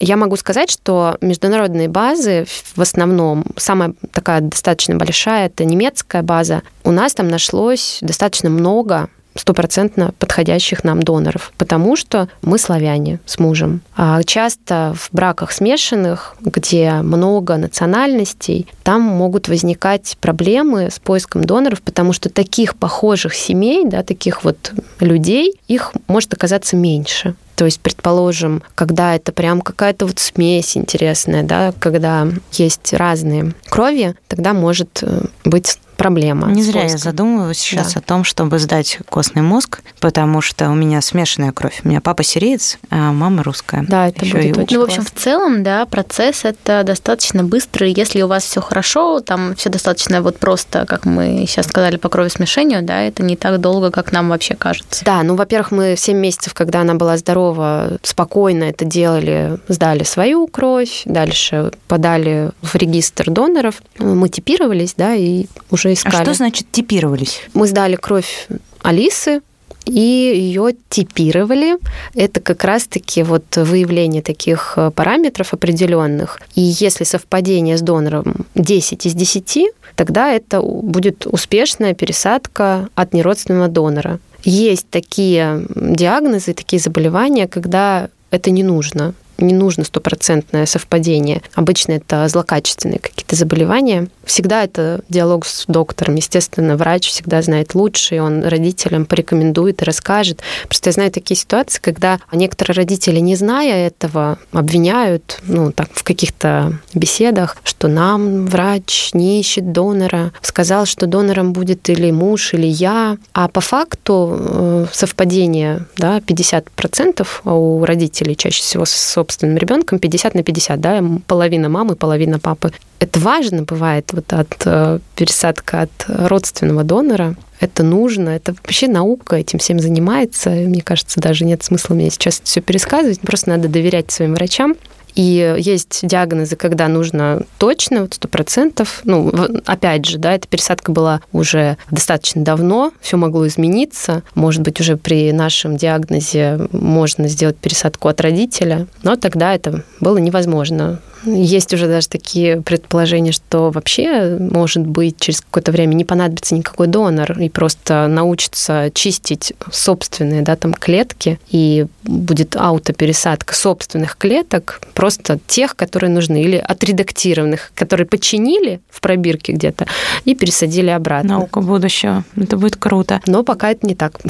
Speaker 3: Я могу сказать, что международные базы в основном, самая такая достаточно большая, это немецкая база. У нас там нашлось достаточно много стопроцентно подходящих нам доноров, потому что мы славяне с мужем. А часто в браках смешанных, где много национальностей, там могут возникать проблемы с поиском доноров, потому что таких похожих семей, да, таких вот людей, их может оказаться меньше. То есть, предположим, когда это прям какая-то вот смесь интересная, да, когда есть разные крови, тогда может э, быть проблема.
Speaker 1: Не зря я задумываюсь сейчас да. о том, чтобы сдать костный мозг, потому что у меня смешанная кровь. У меня папа сириец, а мама русская.
Speaker 2: Да, это Еще будет и очень Ну, в общем, в целом, да, процесс это достаточно быстрый. Если у вас все хорошо, там все достаточно вот просто, как мы сейчас сказали, по крови смешению, да, это не так долго, как нам вообще кажется.
Speaker 3: Да, ну, во-первых, мы 7 месяцев, когда она была здорова, спокойно это делали, сдали свою кровь, дальше подали в регистр доноров, мы типировались, да, и уже уже искали.
Speaker 1: А что значит типировались?
Speaker 3: Мы сдали кровь Алисы, и ее типировали. Это как раз-таки вот выявление таких э, параметров определенных. И если совпадение с донором 10 из 10, тогда это будет успешная пересадка от неродственного донора. Есть такие диагнозы, такие заболевания, когда это не нужно не нужно стопроцентное совпадение. Обычно это злокачественные какие-то заболевания. Всегда это диалог с доктором. Естественно, врач всегда знает лучше, и он родителям порекомендует и расскажет. Просто я знаю такие ситуации, когда некоторые родители, не зная этого, обвиняют, ну, так, в каких-то беседах, что нам врач не ищет донора, сказал, что донором будет или муж, или я. А по факту э, совпадение да, 50% у родителей чаще всего с собственным ребенком 50 на 50, да, половина мамы, половина папы. Это важно бывает вот от э, пересадка от родственного донора. Это нужно, это вообще наука этим всем занимается. Мне кажется, даже нет смысла мне сейчас все пересказывать. Просто надо доверять своим врачам. И есть диагнозы, когда нужно точно, вот сто процентов. Ну, опять же, да, эта пересадка была уже достаточно давно, все могло измениться. Может быть, уже при нашем диагнозе можно сделать пересадку от родителя, но тогда это было невозможно. Есть уже даже такие предположения, что вообще, может быть, через какое-то время не понадобится никакой донор, и просто научится чистить собственные да, там, клетки, и будет аутопересадка собственных клеток, просто тех, которые нужны, или отредактированных, которые починили в пробирке где-то и пересадили обратно.
Speaker 1: Наука будущего. Это будет круто.
Speaker 3: Но пока это не так.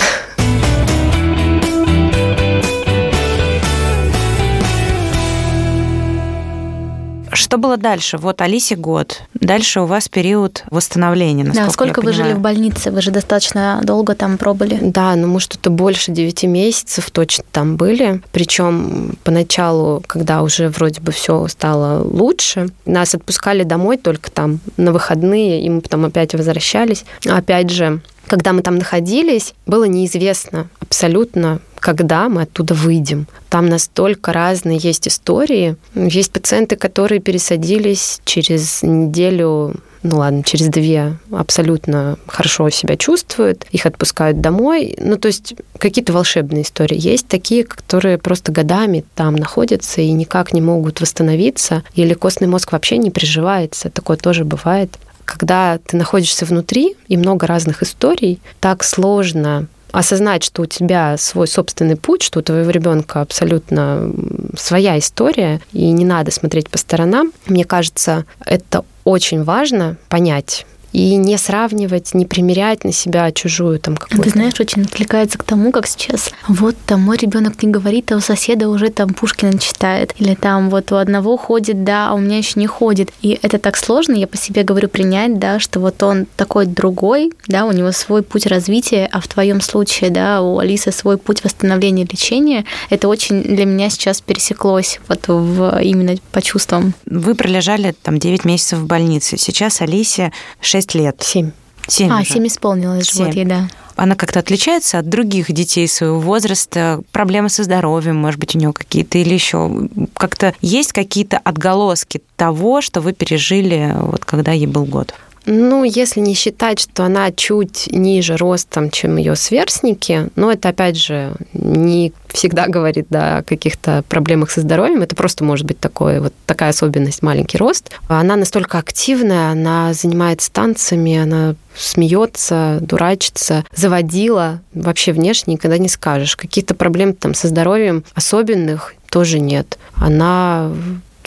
Speaker 1: Что было дальше? Вот Алисе год. Дальше у вас период восстановления.
Speaker 2: Да, сколько вы жили в больнице? Вы же достаточно долго там пробыли.
Speaker 3: Да, ну мы что-то больше 9 месяцев точно там были. Причем поначалу, когда уже вроде бы все стало лучше, нас отпускали домой только там на выходные, и мы потом опять возвращались. Опять же, когда мы там находились, было неизвестно абсолютно, когда мы оттуда выйдем. Там настолько разные есть истории. Есть пациенты, которые пересадились через неделю ну ладно, через две абсолютно хорошо себя чувствуют, их отпускают домой. Ну, то есть какие-то волшебные истории. Есть такие, которые просто годами там находятся и никак не могут восстановиться, или костный мозг вообще не приживается. Такое тоже бывает когда ты находишься внутри и много разных историй, так сложно осознать, что у тебя свой собственный путь, что у твоего ребенка абсолютно своя история, и не надо смотреть по сторонам. Мне кажется, это очень важно понять и не сравнивать, не примерять на себя чужую там какую-то.
Speaker 2: Ты знаешь, очень откликается к тому, как сейчас. Вот там мой ребенок не говорит, а у соседа уже там Пушкина читает. Или там вот у одного ходит, да, а у меня еще не ходит. И это так сложно, я по себе говорю, принять, да, что вот он такой другой, да, у него свой путь развития, а в твоем случае, да, у Алисы свой путь восстановления лечения. Это очень для меня сейчас пересеклось вот в, именно по чувствам.
Speaker 1: Вы пролежали там 9 месяцев в больнице. Сейчас Алисе 6 6 лет.
Speaker 3: 7.
Speaker 1: 7
Speaker 2: а, уже. 7 исполнилось, 7. вот ей, да.
Speaker 1: Она как-то отличается от других детей своего возраста? Проблемы со здоровьем, может быть, у нее какие-то или еще как-то есть какие-то отголоски того, что вы пережили, вот когда ей был год?
Speaker 3: Ну, если не считать, что она чуть ниже ростом, чем ее сверстники, но это, опять же, не всегда говорит да, о каких-то проблемах со здоровьем. Это просто может быть такое, вот такая особенность, маленький рост. Она настолько активная, она занимается танцами, она смеется, дурачится, заводила. Вообще внешне никогда не скажешь. Каких-то проблем там со здоровьем особенных тоже нет. Она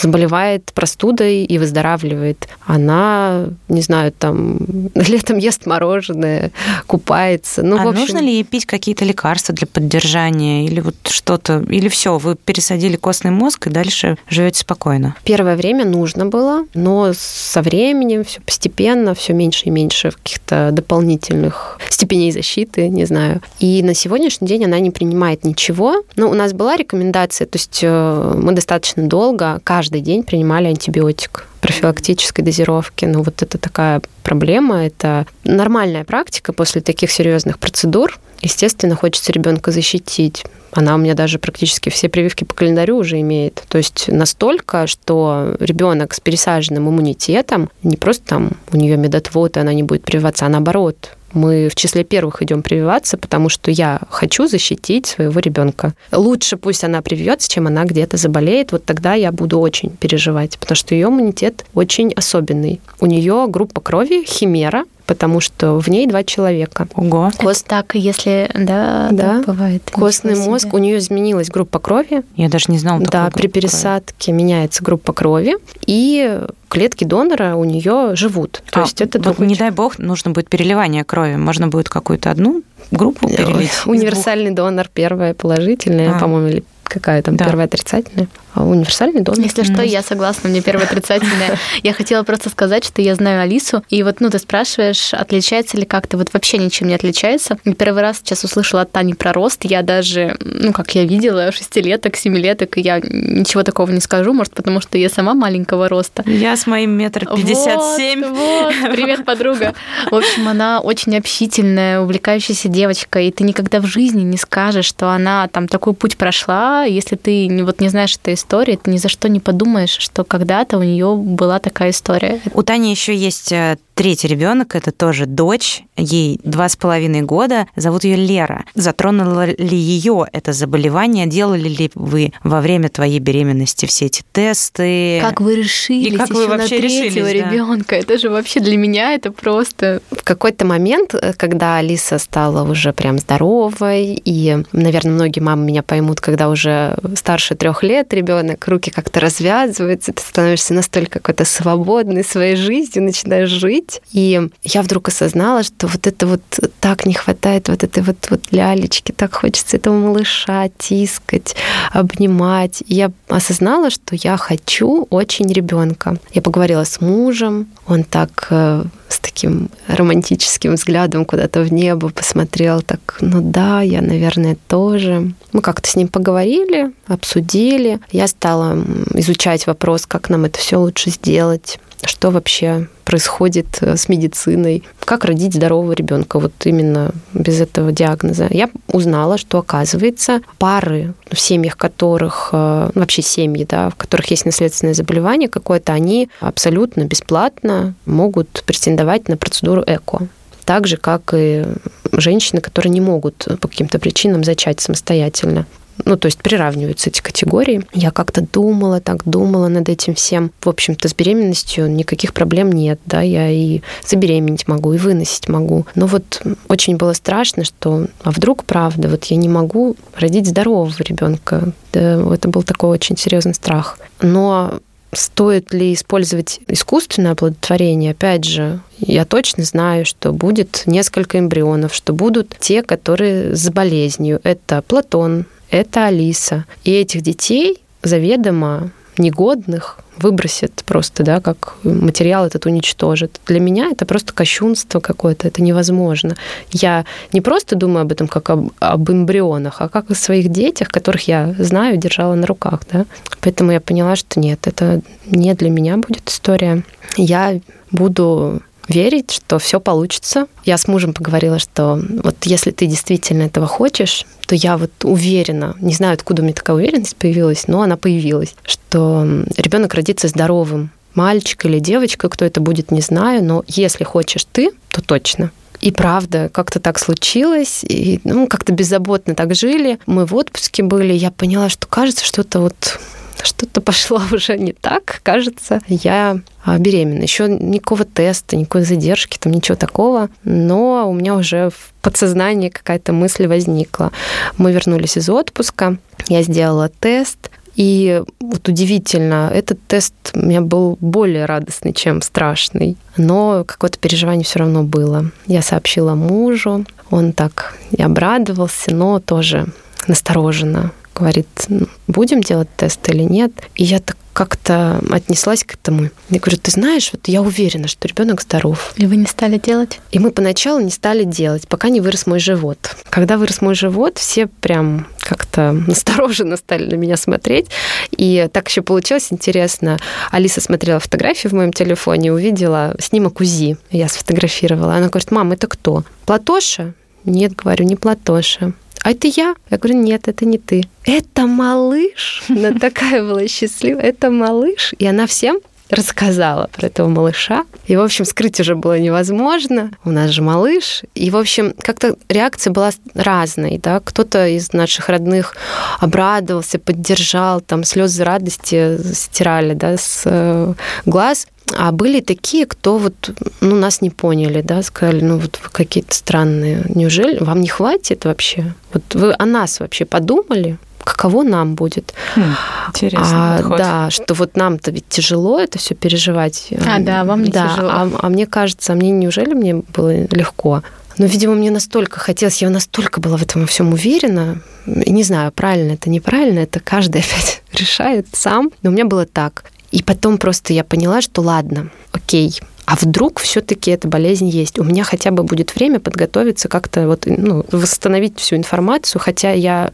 Speaker 3: заболевает простудой и выздоравливает. Она, не знаю, там летом ест мороженое, купается. Ну,
Speaker 1: а
Speaker 3: в общем...
Speaker 1: нужно ли ей пить какие-то лекарства для поддержания или вот что-то? Или все, вы пересадили костный мозг и дальше живете спокойно?
Speaker 3: Первое время нужно было, но со временем все постепенно, все меньше и меньше каких-то дополнительных степеней защиты, не знаю. И на сегодняшний день она не принимает ничего. Ну, у нас была рекомендация, то есть э, мы достаточно долго, каждый каждый день принимали антибиотик профилактической дозировки. Но вот это такая проблема, это нормальная практика после таких серьезных процедур. Естественно, хочется ребенка защитить. Она у меня даже практически все прививки по календарю уже имеет. То есть настолько, что ребенок с пересаженным иммунитетом, не просто там у нее медотвод, и она не будет прививаться, а наоборот, мы в числе первых идем прививаться, потому что я хочу защитить своего ребенка. Лучше пусть она привьется, чем она где-то заболеет. Вот тогда я буду очень переживать, потому что ее иммунитет очень особенный. У нее группа крови химера, потому что в ней два человека.
Speaker 1: Ого.
Speaker 2: Кост так, если, да,
Speaker 3: да.
Speaker 2: бывает.
Speaker 3: Костный мозг, у нее изменилась группа крови.
Speaker 1: Я даже не знала.
Speaker 3: Да, при пересадке крови. меняется группа крови, и клетки донора у нее живут.
Speaker 1: То а, есть это вот не дай бог, нужно будет переливание крови. Можно будет какую-то одну группу перелить?
Speaker 3: Универсальный донор первая положительная, а. по-моему, или какая там да. первая отрицательная. Универсальный донор.
Speaker 2: Если что, я согласна, мне первая отрицательная. Я хотела просто сказать, что я знаю Алису, и вот, ну, ты спрашиваешь, отличается ли как-то, вот вообще ничем не отличается. И первый раз сейчас услышала от Тани про рост, я даже, ну, как я видела, шестилеток, семилеток, и я ничего такого не скажу, может, потому что я сама маленького роста.
Speaker 1: Я с моим метр пятьдесят семь.
Speaker 2: Вот, привет, подруга. В общем, она очень общительная, увлекающаяся девочка, и ты никогда в жизни не скажешь, что она там такой путь прошла, если ты вот не знаешь этой истории, ты ни за что не подумаешь, что когда-то у нее была такая история.
Speaker 1: У Тани еще есть э, третий ребенок, это тоже дочь, ей два с половиной года, зовут ее Лера. Затронуло ли ее это заболевание? Делали ли вы во время твоей беременности все эти тесты?
Speaker 2: Как вы решили? И как вы вообще на третьего решились, ребенка? Да? Это же вообще для меня это просто...
Speaker 3: В какой-то момент, э, когда Алиса стала уже прям здоровой, и, наверное, многие мамы меня поймут, когда уже старше трех лет ребенок, руки как-то развязываются, ты становишься настолько какой-то свободный своей жизнью, начинаешь жить, делать. И я вдруг осознала, что вот это вот так не хватает вот этой вот, вот лялечки, так хочется этого малыша тискать, обнимать. И я осознала, что я хочу очень ребенка. Я поговорила с мужем, он так э, с таким романтическим взглядом куда-то в небо посмотрел, так, ну да, я, наверное, тоже. Мы как-то с ним поговорили, обсудили. Я стала изучать вопрос, как нам это все лучше сделать что вообще происходит э, с медициной, как родить здорового ребенка вот именно без этого диагноза. Я узнала, что оказывается пары, в семьях которых, э, ну, вообще семьи, да, в которых есть наследственное заболевание какое-то, они абсолютно бесплатно могут претендовать на процедуру ЭКО. Так же, как и женщины, которые не могут по каким-то причинам зачать самостоятельно ну, то есть приравниваются эти категории. Я как-то думала, так думала над этим всем. В общем-то, с беременностью никаких проблем нет, да, я и забеременеть могу, и выносить могу. Но вот очень было страшно, что, а вдруг правда, вот я не могу родить здорового ребенка. Да, это был такой очень серьезный страх. Но Стоит ли использовать искусственное оплодотворение? Опять же, я точно знаю, что будет несколько эмбрионов, что будут те, которые с болезнью. Это Платон, это Алиса. И этих детей заведомо негодных выбросит просто, да, как материал этот уничтожит. Для меня это просто кощунство какое-то, это невозможно. Я не просто думаю об этом как об, об эмбрионах, а как о своих детях, которых я знаю, держала на руках, да. Поэтому я поняла, что нет, это не для меня будет история. Я буду верить, что все получится. Я с мужем поговорила, что вот если ты действительно этого хочешь, то я вот уверена, не знаю, откуда у меня такая уверенность появилась, но она появилась, что ребенок родится здоровым, мальчик или девочка, кто это будет, не знаю, но если хочешь ты, то точно. И правда, как-то так случилось, и ну, как-то беззаботно так жили. Мы в отпуске были, я поняла, что кажется, что-то вот что-то пошло уже не так, кажется, я а, беременна. Еще никакого теста, никакой задержки, там ничего такого, но у меня уже в подсознании какая-то мысль возникла. Мы вернулись из отпуска, я сделала тест, и вот удивительно, этот тест у меня был более радостный, чем страшный. Но какое-то переживание все равно было. Я сообщила мужу, он так и обрадовался, но тоже настороженно говорит, «Ну, будем делать тест или нет. И я так как-то отнеслась к этому. Я говорю, ты знаешь, вот я уверена, что ребенок здоров.
Speaker 2: И вы не стали делать?
Speaker 3: И мы поначалу не стали делать, пока не вырос мой живот. Когда вырос мой живот, все прям как-то настороженно стали на меня смотреть. И так еще получилось интересно. Алиса смотрела фотографии в моем телефоне, увидела снимок УЗИ. Я сфотографировала. Она говорит, мам, это кто? Платоша? Нет, говорю, не Платоша а это я? Я говорю, нет, это не ты. Это малыш? Она такая была счастливая. Это малыш? И она всем рассказала про этого малыша. И, в общем, скрыть уже было невозможно. У нас же малыш. И, в общем, как-то реакция была разной. Да? Кто-то из наших родных обрадовался, поддержал, там слезы радости стирали да, с э, глаз. А были такие, кто вот, ну, нас не поняли, да, сказали, ну, вот вы какие-то странные. Неужели вам не хватит вообще? Вот вы о нас вообще подумали? каково нам будет.
Speaker 1: Хм, интересно.
Speaker 3: А, да, что вот нам-то ведь тяжело это все переживать.
Speaker 2: А, да, вам не да, тяжело.
Speaker 3: А, а мне кажется, а мне неужели мне было легко? Но, видимо, мне настолько хотелось, я настолько была в этом всем уверена. И не знаю, правильно это, неправильно, это каждый опять решает сам. Но у меня было так. И потом просто я поняла, что ладно, окей, а вдруг все-таки эта болезнь есть? У меня хотя бы будет время подготовиться, как-то вот, ну, восстановить всю информацию, хотя я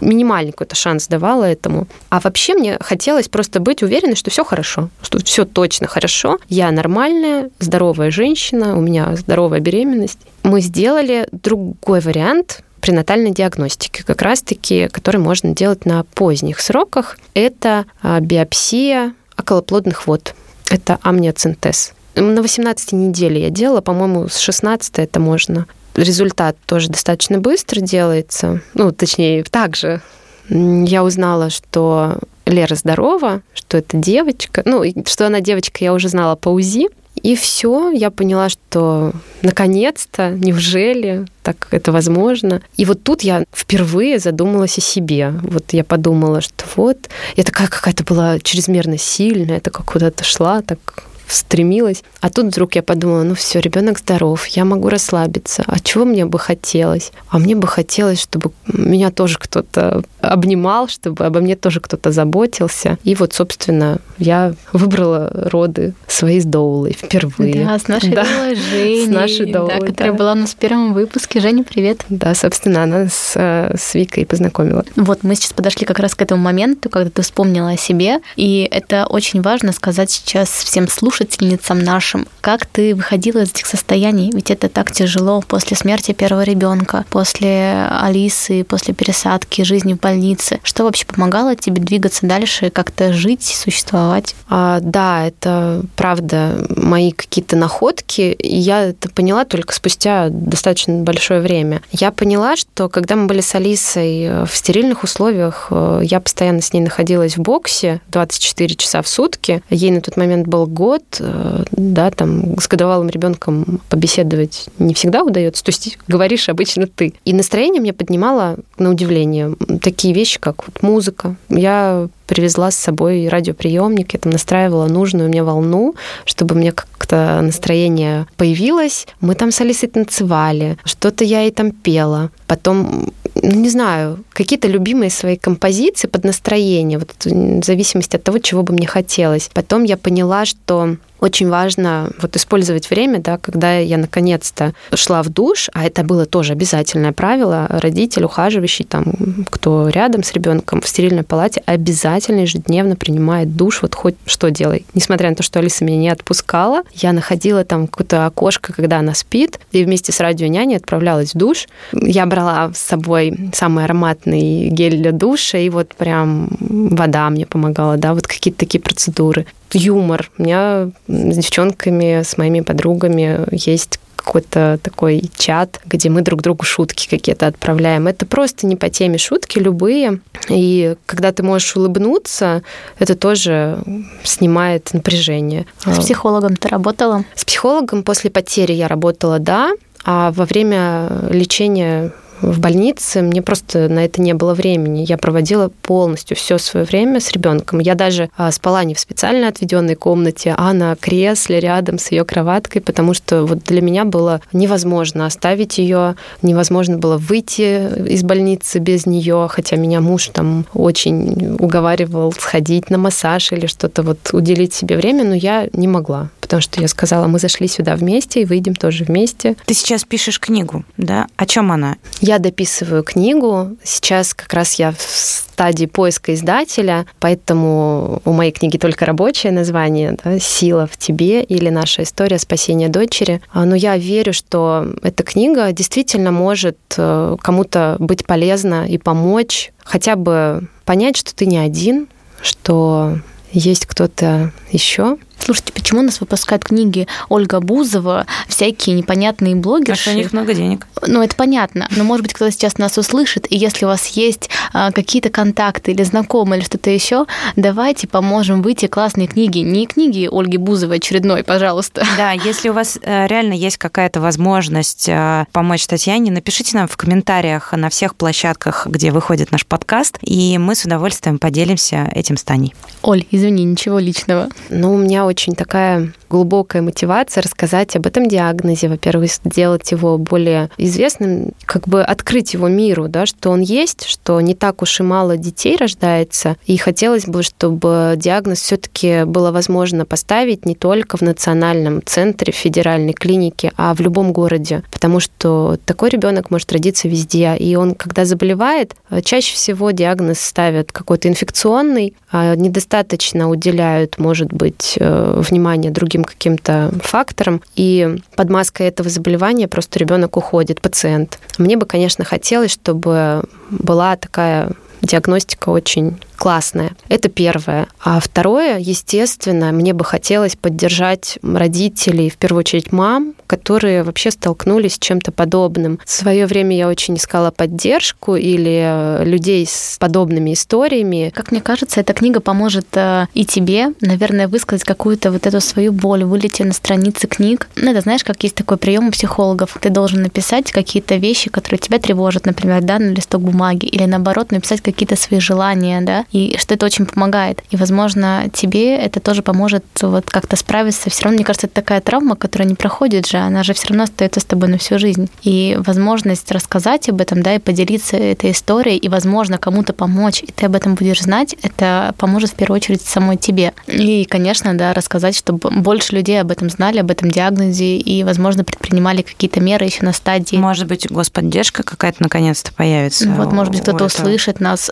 Speaker 3: минимальный какой-то шанс давала этому. А вообще мне хотелось просто быть уверенной, что все хорошо, что все точно хорошо. Я нормальная, здоровая женщина, у меня здоровая беременность. Мы сделали другой вариант, пренатальной диагностики, как раз-таки, который можно делать на поздних сроках. Это а, биопсия околоплодных вод. Это амниоцентез. На 18 неделе я делала, по-моему, с 16 это можно. Результат тоже достаточно быстро делается. Ну, точнее, так же. Я узнала, что Лера здорова, что это девочка. Ну, что она девочка, я уже знала по УЗИ. И все, я поняла, что наконец-то, неужели так это возможно? И вот тут я впервые задумалась о себе. Вот я подумала, что вот, я такая какая-то была чрезмерно сильная, я такая куда-то шла, так стремилась. А тут вдруг я подумала, ну все, ребенок здоров, я могу расслабиться. А чего мне бы хотелось? А мне бы хотелось, чтобы меня тоже кто-то обнимал, чтобы обо мне тоже кто-то заботился. И вот, собственно, я выбрала роды свои с Доулой впервые.
Speaker 2: Да, с нашей да. Доулой Женей.
Speaker 3: С нашей Доулой,
Speaker 2: да, которая да. была у нас в первом выпуске. Женя, привет.
Speaker 3: Да, собственно, она с, с Викой познакомила.
Speaker 2: Вот, мы сейчас подошли как раз к этому моменту, когда ты вспомнила о себе, и это очень важно сказать сейчас всем слушательницам нашим, как ты выходила из этих состояний, ведь это так тяжело после смерти первого ребенка, после Алисы, после пересадки, жизни в больнице. Что вообще помогало тебе двигаться дальше, как-то жить, существовать?
Speaker 3: А, да, это правда мои какие-то находки, я это поняла только спустя достаточно большое время. Я поняла, что когда мы были с Алисой в стерильных условиях, э, я постоянно с ней находилась в боксе 24 часа в сутки. Ей на тот момент был год, э, да, там с годовалым ребенком побеседовать не всегда удается. То есть говоришь обычно ты. И настроение мне поднимало, на удивление, такие вещи, как вот музыка. Я привезла с собой радиоприемник, я там настраивала нужную мне волну, чтобы мне как-то настроение появилось. Мы там с Алисой танцевали, что-то я ей там пела. Потом не знаю, какие-то любимые свои композиции под настроение, вот в зависимости от того, чего бы мне хотелось. Потом я поняла, что очень важно вот использовать время, да, когда я наконец-то шла в душ, а это было тоже обязательное правило, родитель, ухаживающий, там, кто рядом с ребенком в стерильной палате, обязательно ежедневно принимает душ, вот хоть что делай. Несмотря на то, что Алиса меня не отпускала, я находила там какое-то окошко, когда она спит, и вместе с радионяней отправлялась в душ. Я брала с собой самый ароматный гель для душа, и вот прям вода мне помогала, да, вот какие-то такие процедуры юмор. У меня с девчонками, с моими подругами есть какой-то такой чат, где мы друг другу шутки какие-то отправляем. Это просто не по теме шутки, любые. И когда ты можешь улыбнуться, это тоже снимает напряжение.
Speaker 2: С психологом ты работала?
Speaker 3: С психологом после потери я работала, да. А во время лечения в больнице, мне просто на это не было времени. Я проводила полностью все свое время с ребенком. Я даже а, спала не в специально отведенной комнате, а на кресле рядом с ее кроваткой, потому что вот для меня было невозможно оставить ее, невозможно было выйти из больницы без нее, хотя меня муж там очень уговаривал сходить на массаж или что-то вот уделить себе время, но я не могла, потому что я сказала, мы зашли сюда вместе и выйдем тоже вместе.
Speaker 1: Ты сейчас пишешь книгу, да? О чем она?
Speaker 3: Я дописываю книгу. Сейчас как раз я в стадии поиска издателя, поэтому у моей книги только рабочее название да, «Сила в тебе» или «Наша история спасения дочери». А, но я верю, что эта книга действительно может э, кому-то быть полезна и помочь хотя бы понять, что ты не один, что есть кто-то еще,
Speaker 2: Слушайте, почему у нас выпускают книги Ольга Бузова, всякие непонятные блогеры?
Speaker 1: Потому что у них много денег.
Speaker 2: Ну, это понятно. Но, может быть, кто-то сейчас нас услышит, и если у вас есть а, какие-то контакты или знакомые, или что-то еще, давайте поможем выйти классные книги. Не книги Ольги Бузовой очередной, пожалуйста.
Speaker 1: Да, если у вас э, реально есть какая-то возможность э, помочь Татьяне, напишите нам в комментариях на всех площадках, где выходит наш подкаст, и мы с удовольствием поделимся этим с Таней.
Speaker 2: Оль, извини, ничего личного.
Speaker 3: Ну, у меня очень такая глубокая мотивация рассказать об этом диагнозе, во-первых, сделать его более известным, как бы открыть его миру, да, что он есть, что не так уж и мало детей рождается, и хотелось бы, чтобы диагноз все-таки было возможно поставить не только в национальном центре федеральной клиники, а в любом городе, потому что такой ребенок может родиться везде, и он, когда заболевает, чаще всего диагноз ставят какой-то инфекционный, а недостаточно уделяют, может быть, э, внимание другим каким-то факторам, и под маской этого заболевания просто ребенок уходит, пациент. Мне бы, конечно, хотелось, чтобы была такая диагностика очень классная. Это первое. А второе, естественно, мне бы хотелось поддержать родителей, в первую очередь мам, которые вообще столкнулись с чем-то подобным. В свое время я очень искала поддержку или э, людей с подобными историями.
Speaker 2: Как мне кажется, эта книга поможет э, и тебе, наверное, высказать какую-то вот эту свою боль, вылететь на страницы книг. Ну, это знаешь, как есть такой прием у психологов. Ты должен написать какие-то вещи, которые тебя тревожат, например, да, на листок бумаги, или наоборот, написать какие-то свои желания, да, и что это очень помогает. И, возможно, тебе это тоже поможет вот как-то справиться. Все равно, мне кажется, это такая травма, которая не проходит же, она же все равно остается с тобой на всю жизнь. И возможность рассказать об этом, да, и поделиться этой историей, и, возможно, кому-то помочь, и ты об этом будешь знать, это поможет в первую очередь самой тебе. И, конечно, да, рассказать, чтобы больше людей об этом знали, об этом диагнозе, и, возможно, предпринимали какие-то меры еще на стадии.
Speaker 1: Может быть, господдержка какая-то наконец-то появится.
Speaker 2: Вот, может быть, кто-то услышит нас.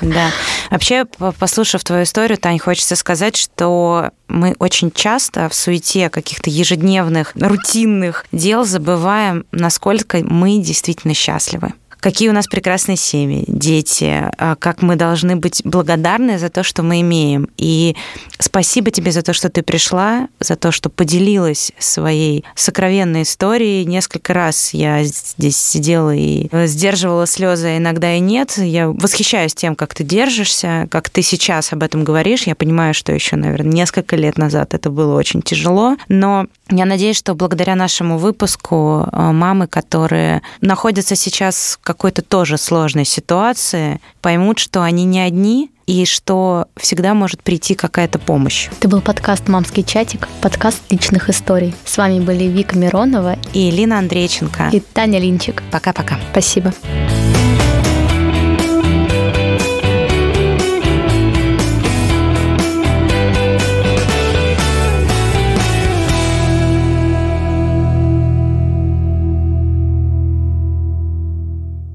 Speaker 1: Да. Вообще, послушав твою историю, Тань, хочется сказать, что мы очень часто в суете каких-то ежедневных, рутинных дел забываем, насколько мы действительно счастливы какие у нас прекрасные семьи, дети, а, как мы должны быть благодарны за то, что мы имеем. И спасибо тебе за то, что ты пришла, за то, что поделилась своей сокровенной историей. Несколько раз я здесь сидела и сдерживала слезы, а иногда и нет. Я восхищаюсь тем, как ты держишься, как ты сейчас об этом говоришь. Я понимаю, что еще, наверное, несколько лет назад это было очень тяжело, но я надеюсь, что благодаря нашему выпуску а, мамы, которые находятся сейчас в какой-то тоже сложной ситуации, поймут, что они не одни, и что всегда может прийти какая-то помощь.
Speaker 2: Это был подкаст «Мамский чатик», подкаст личных историй. С вами были Вика Миронова
Speaker 1: и Лина Андрейченко
Speaker 2: и Таня Линчик.
Speaker 1: Пока-пока.
Speaker 3: Спасибо.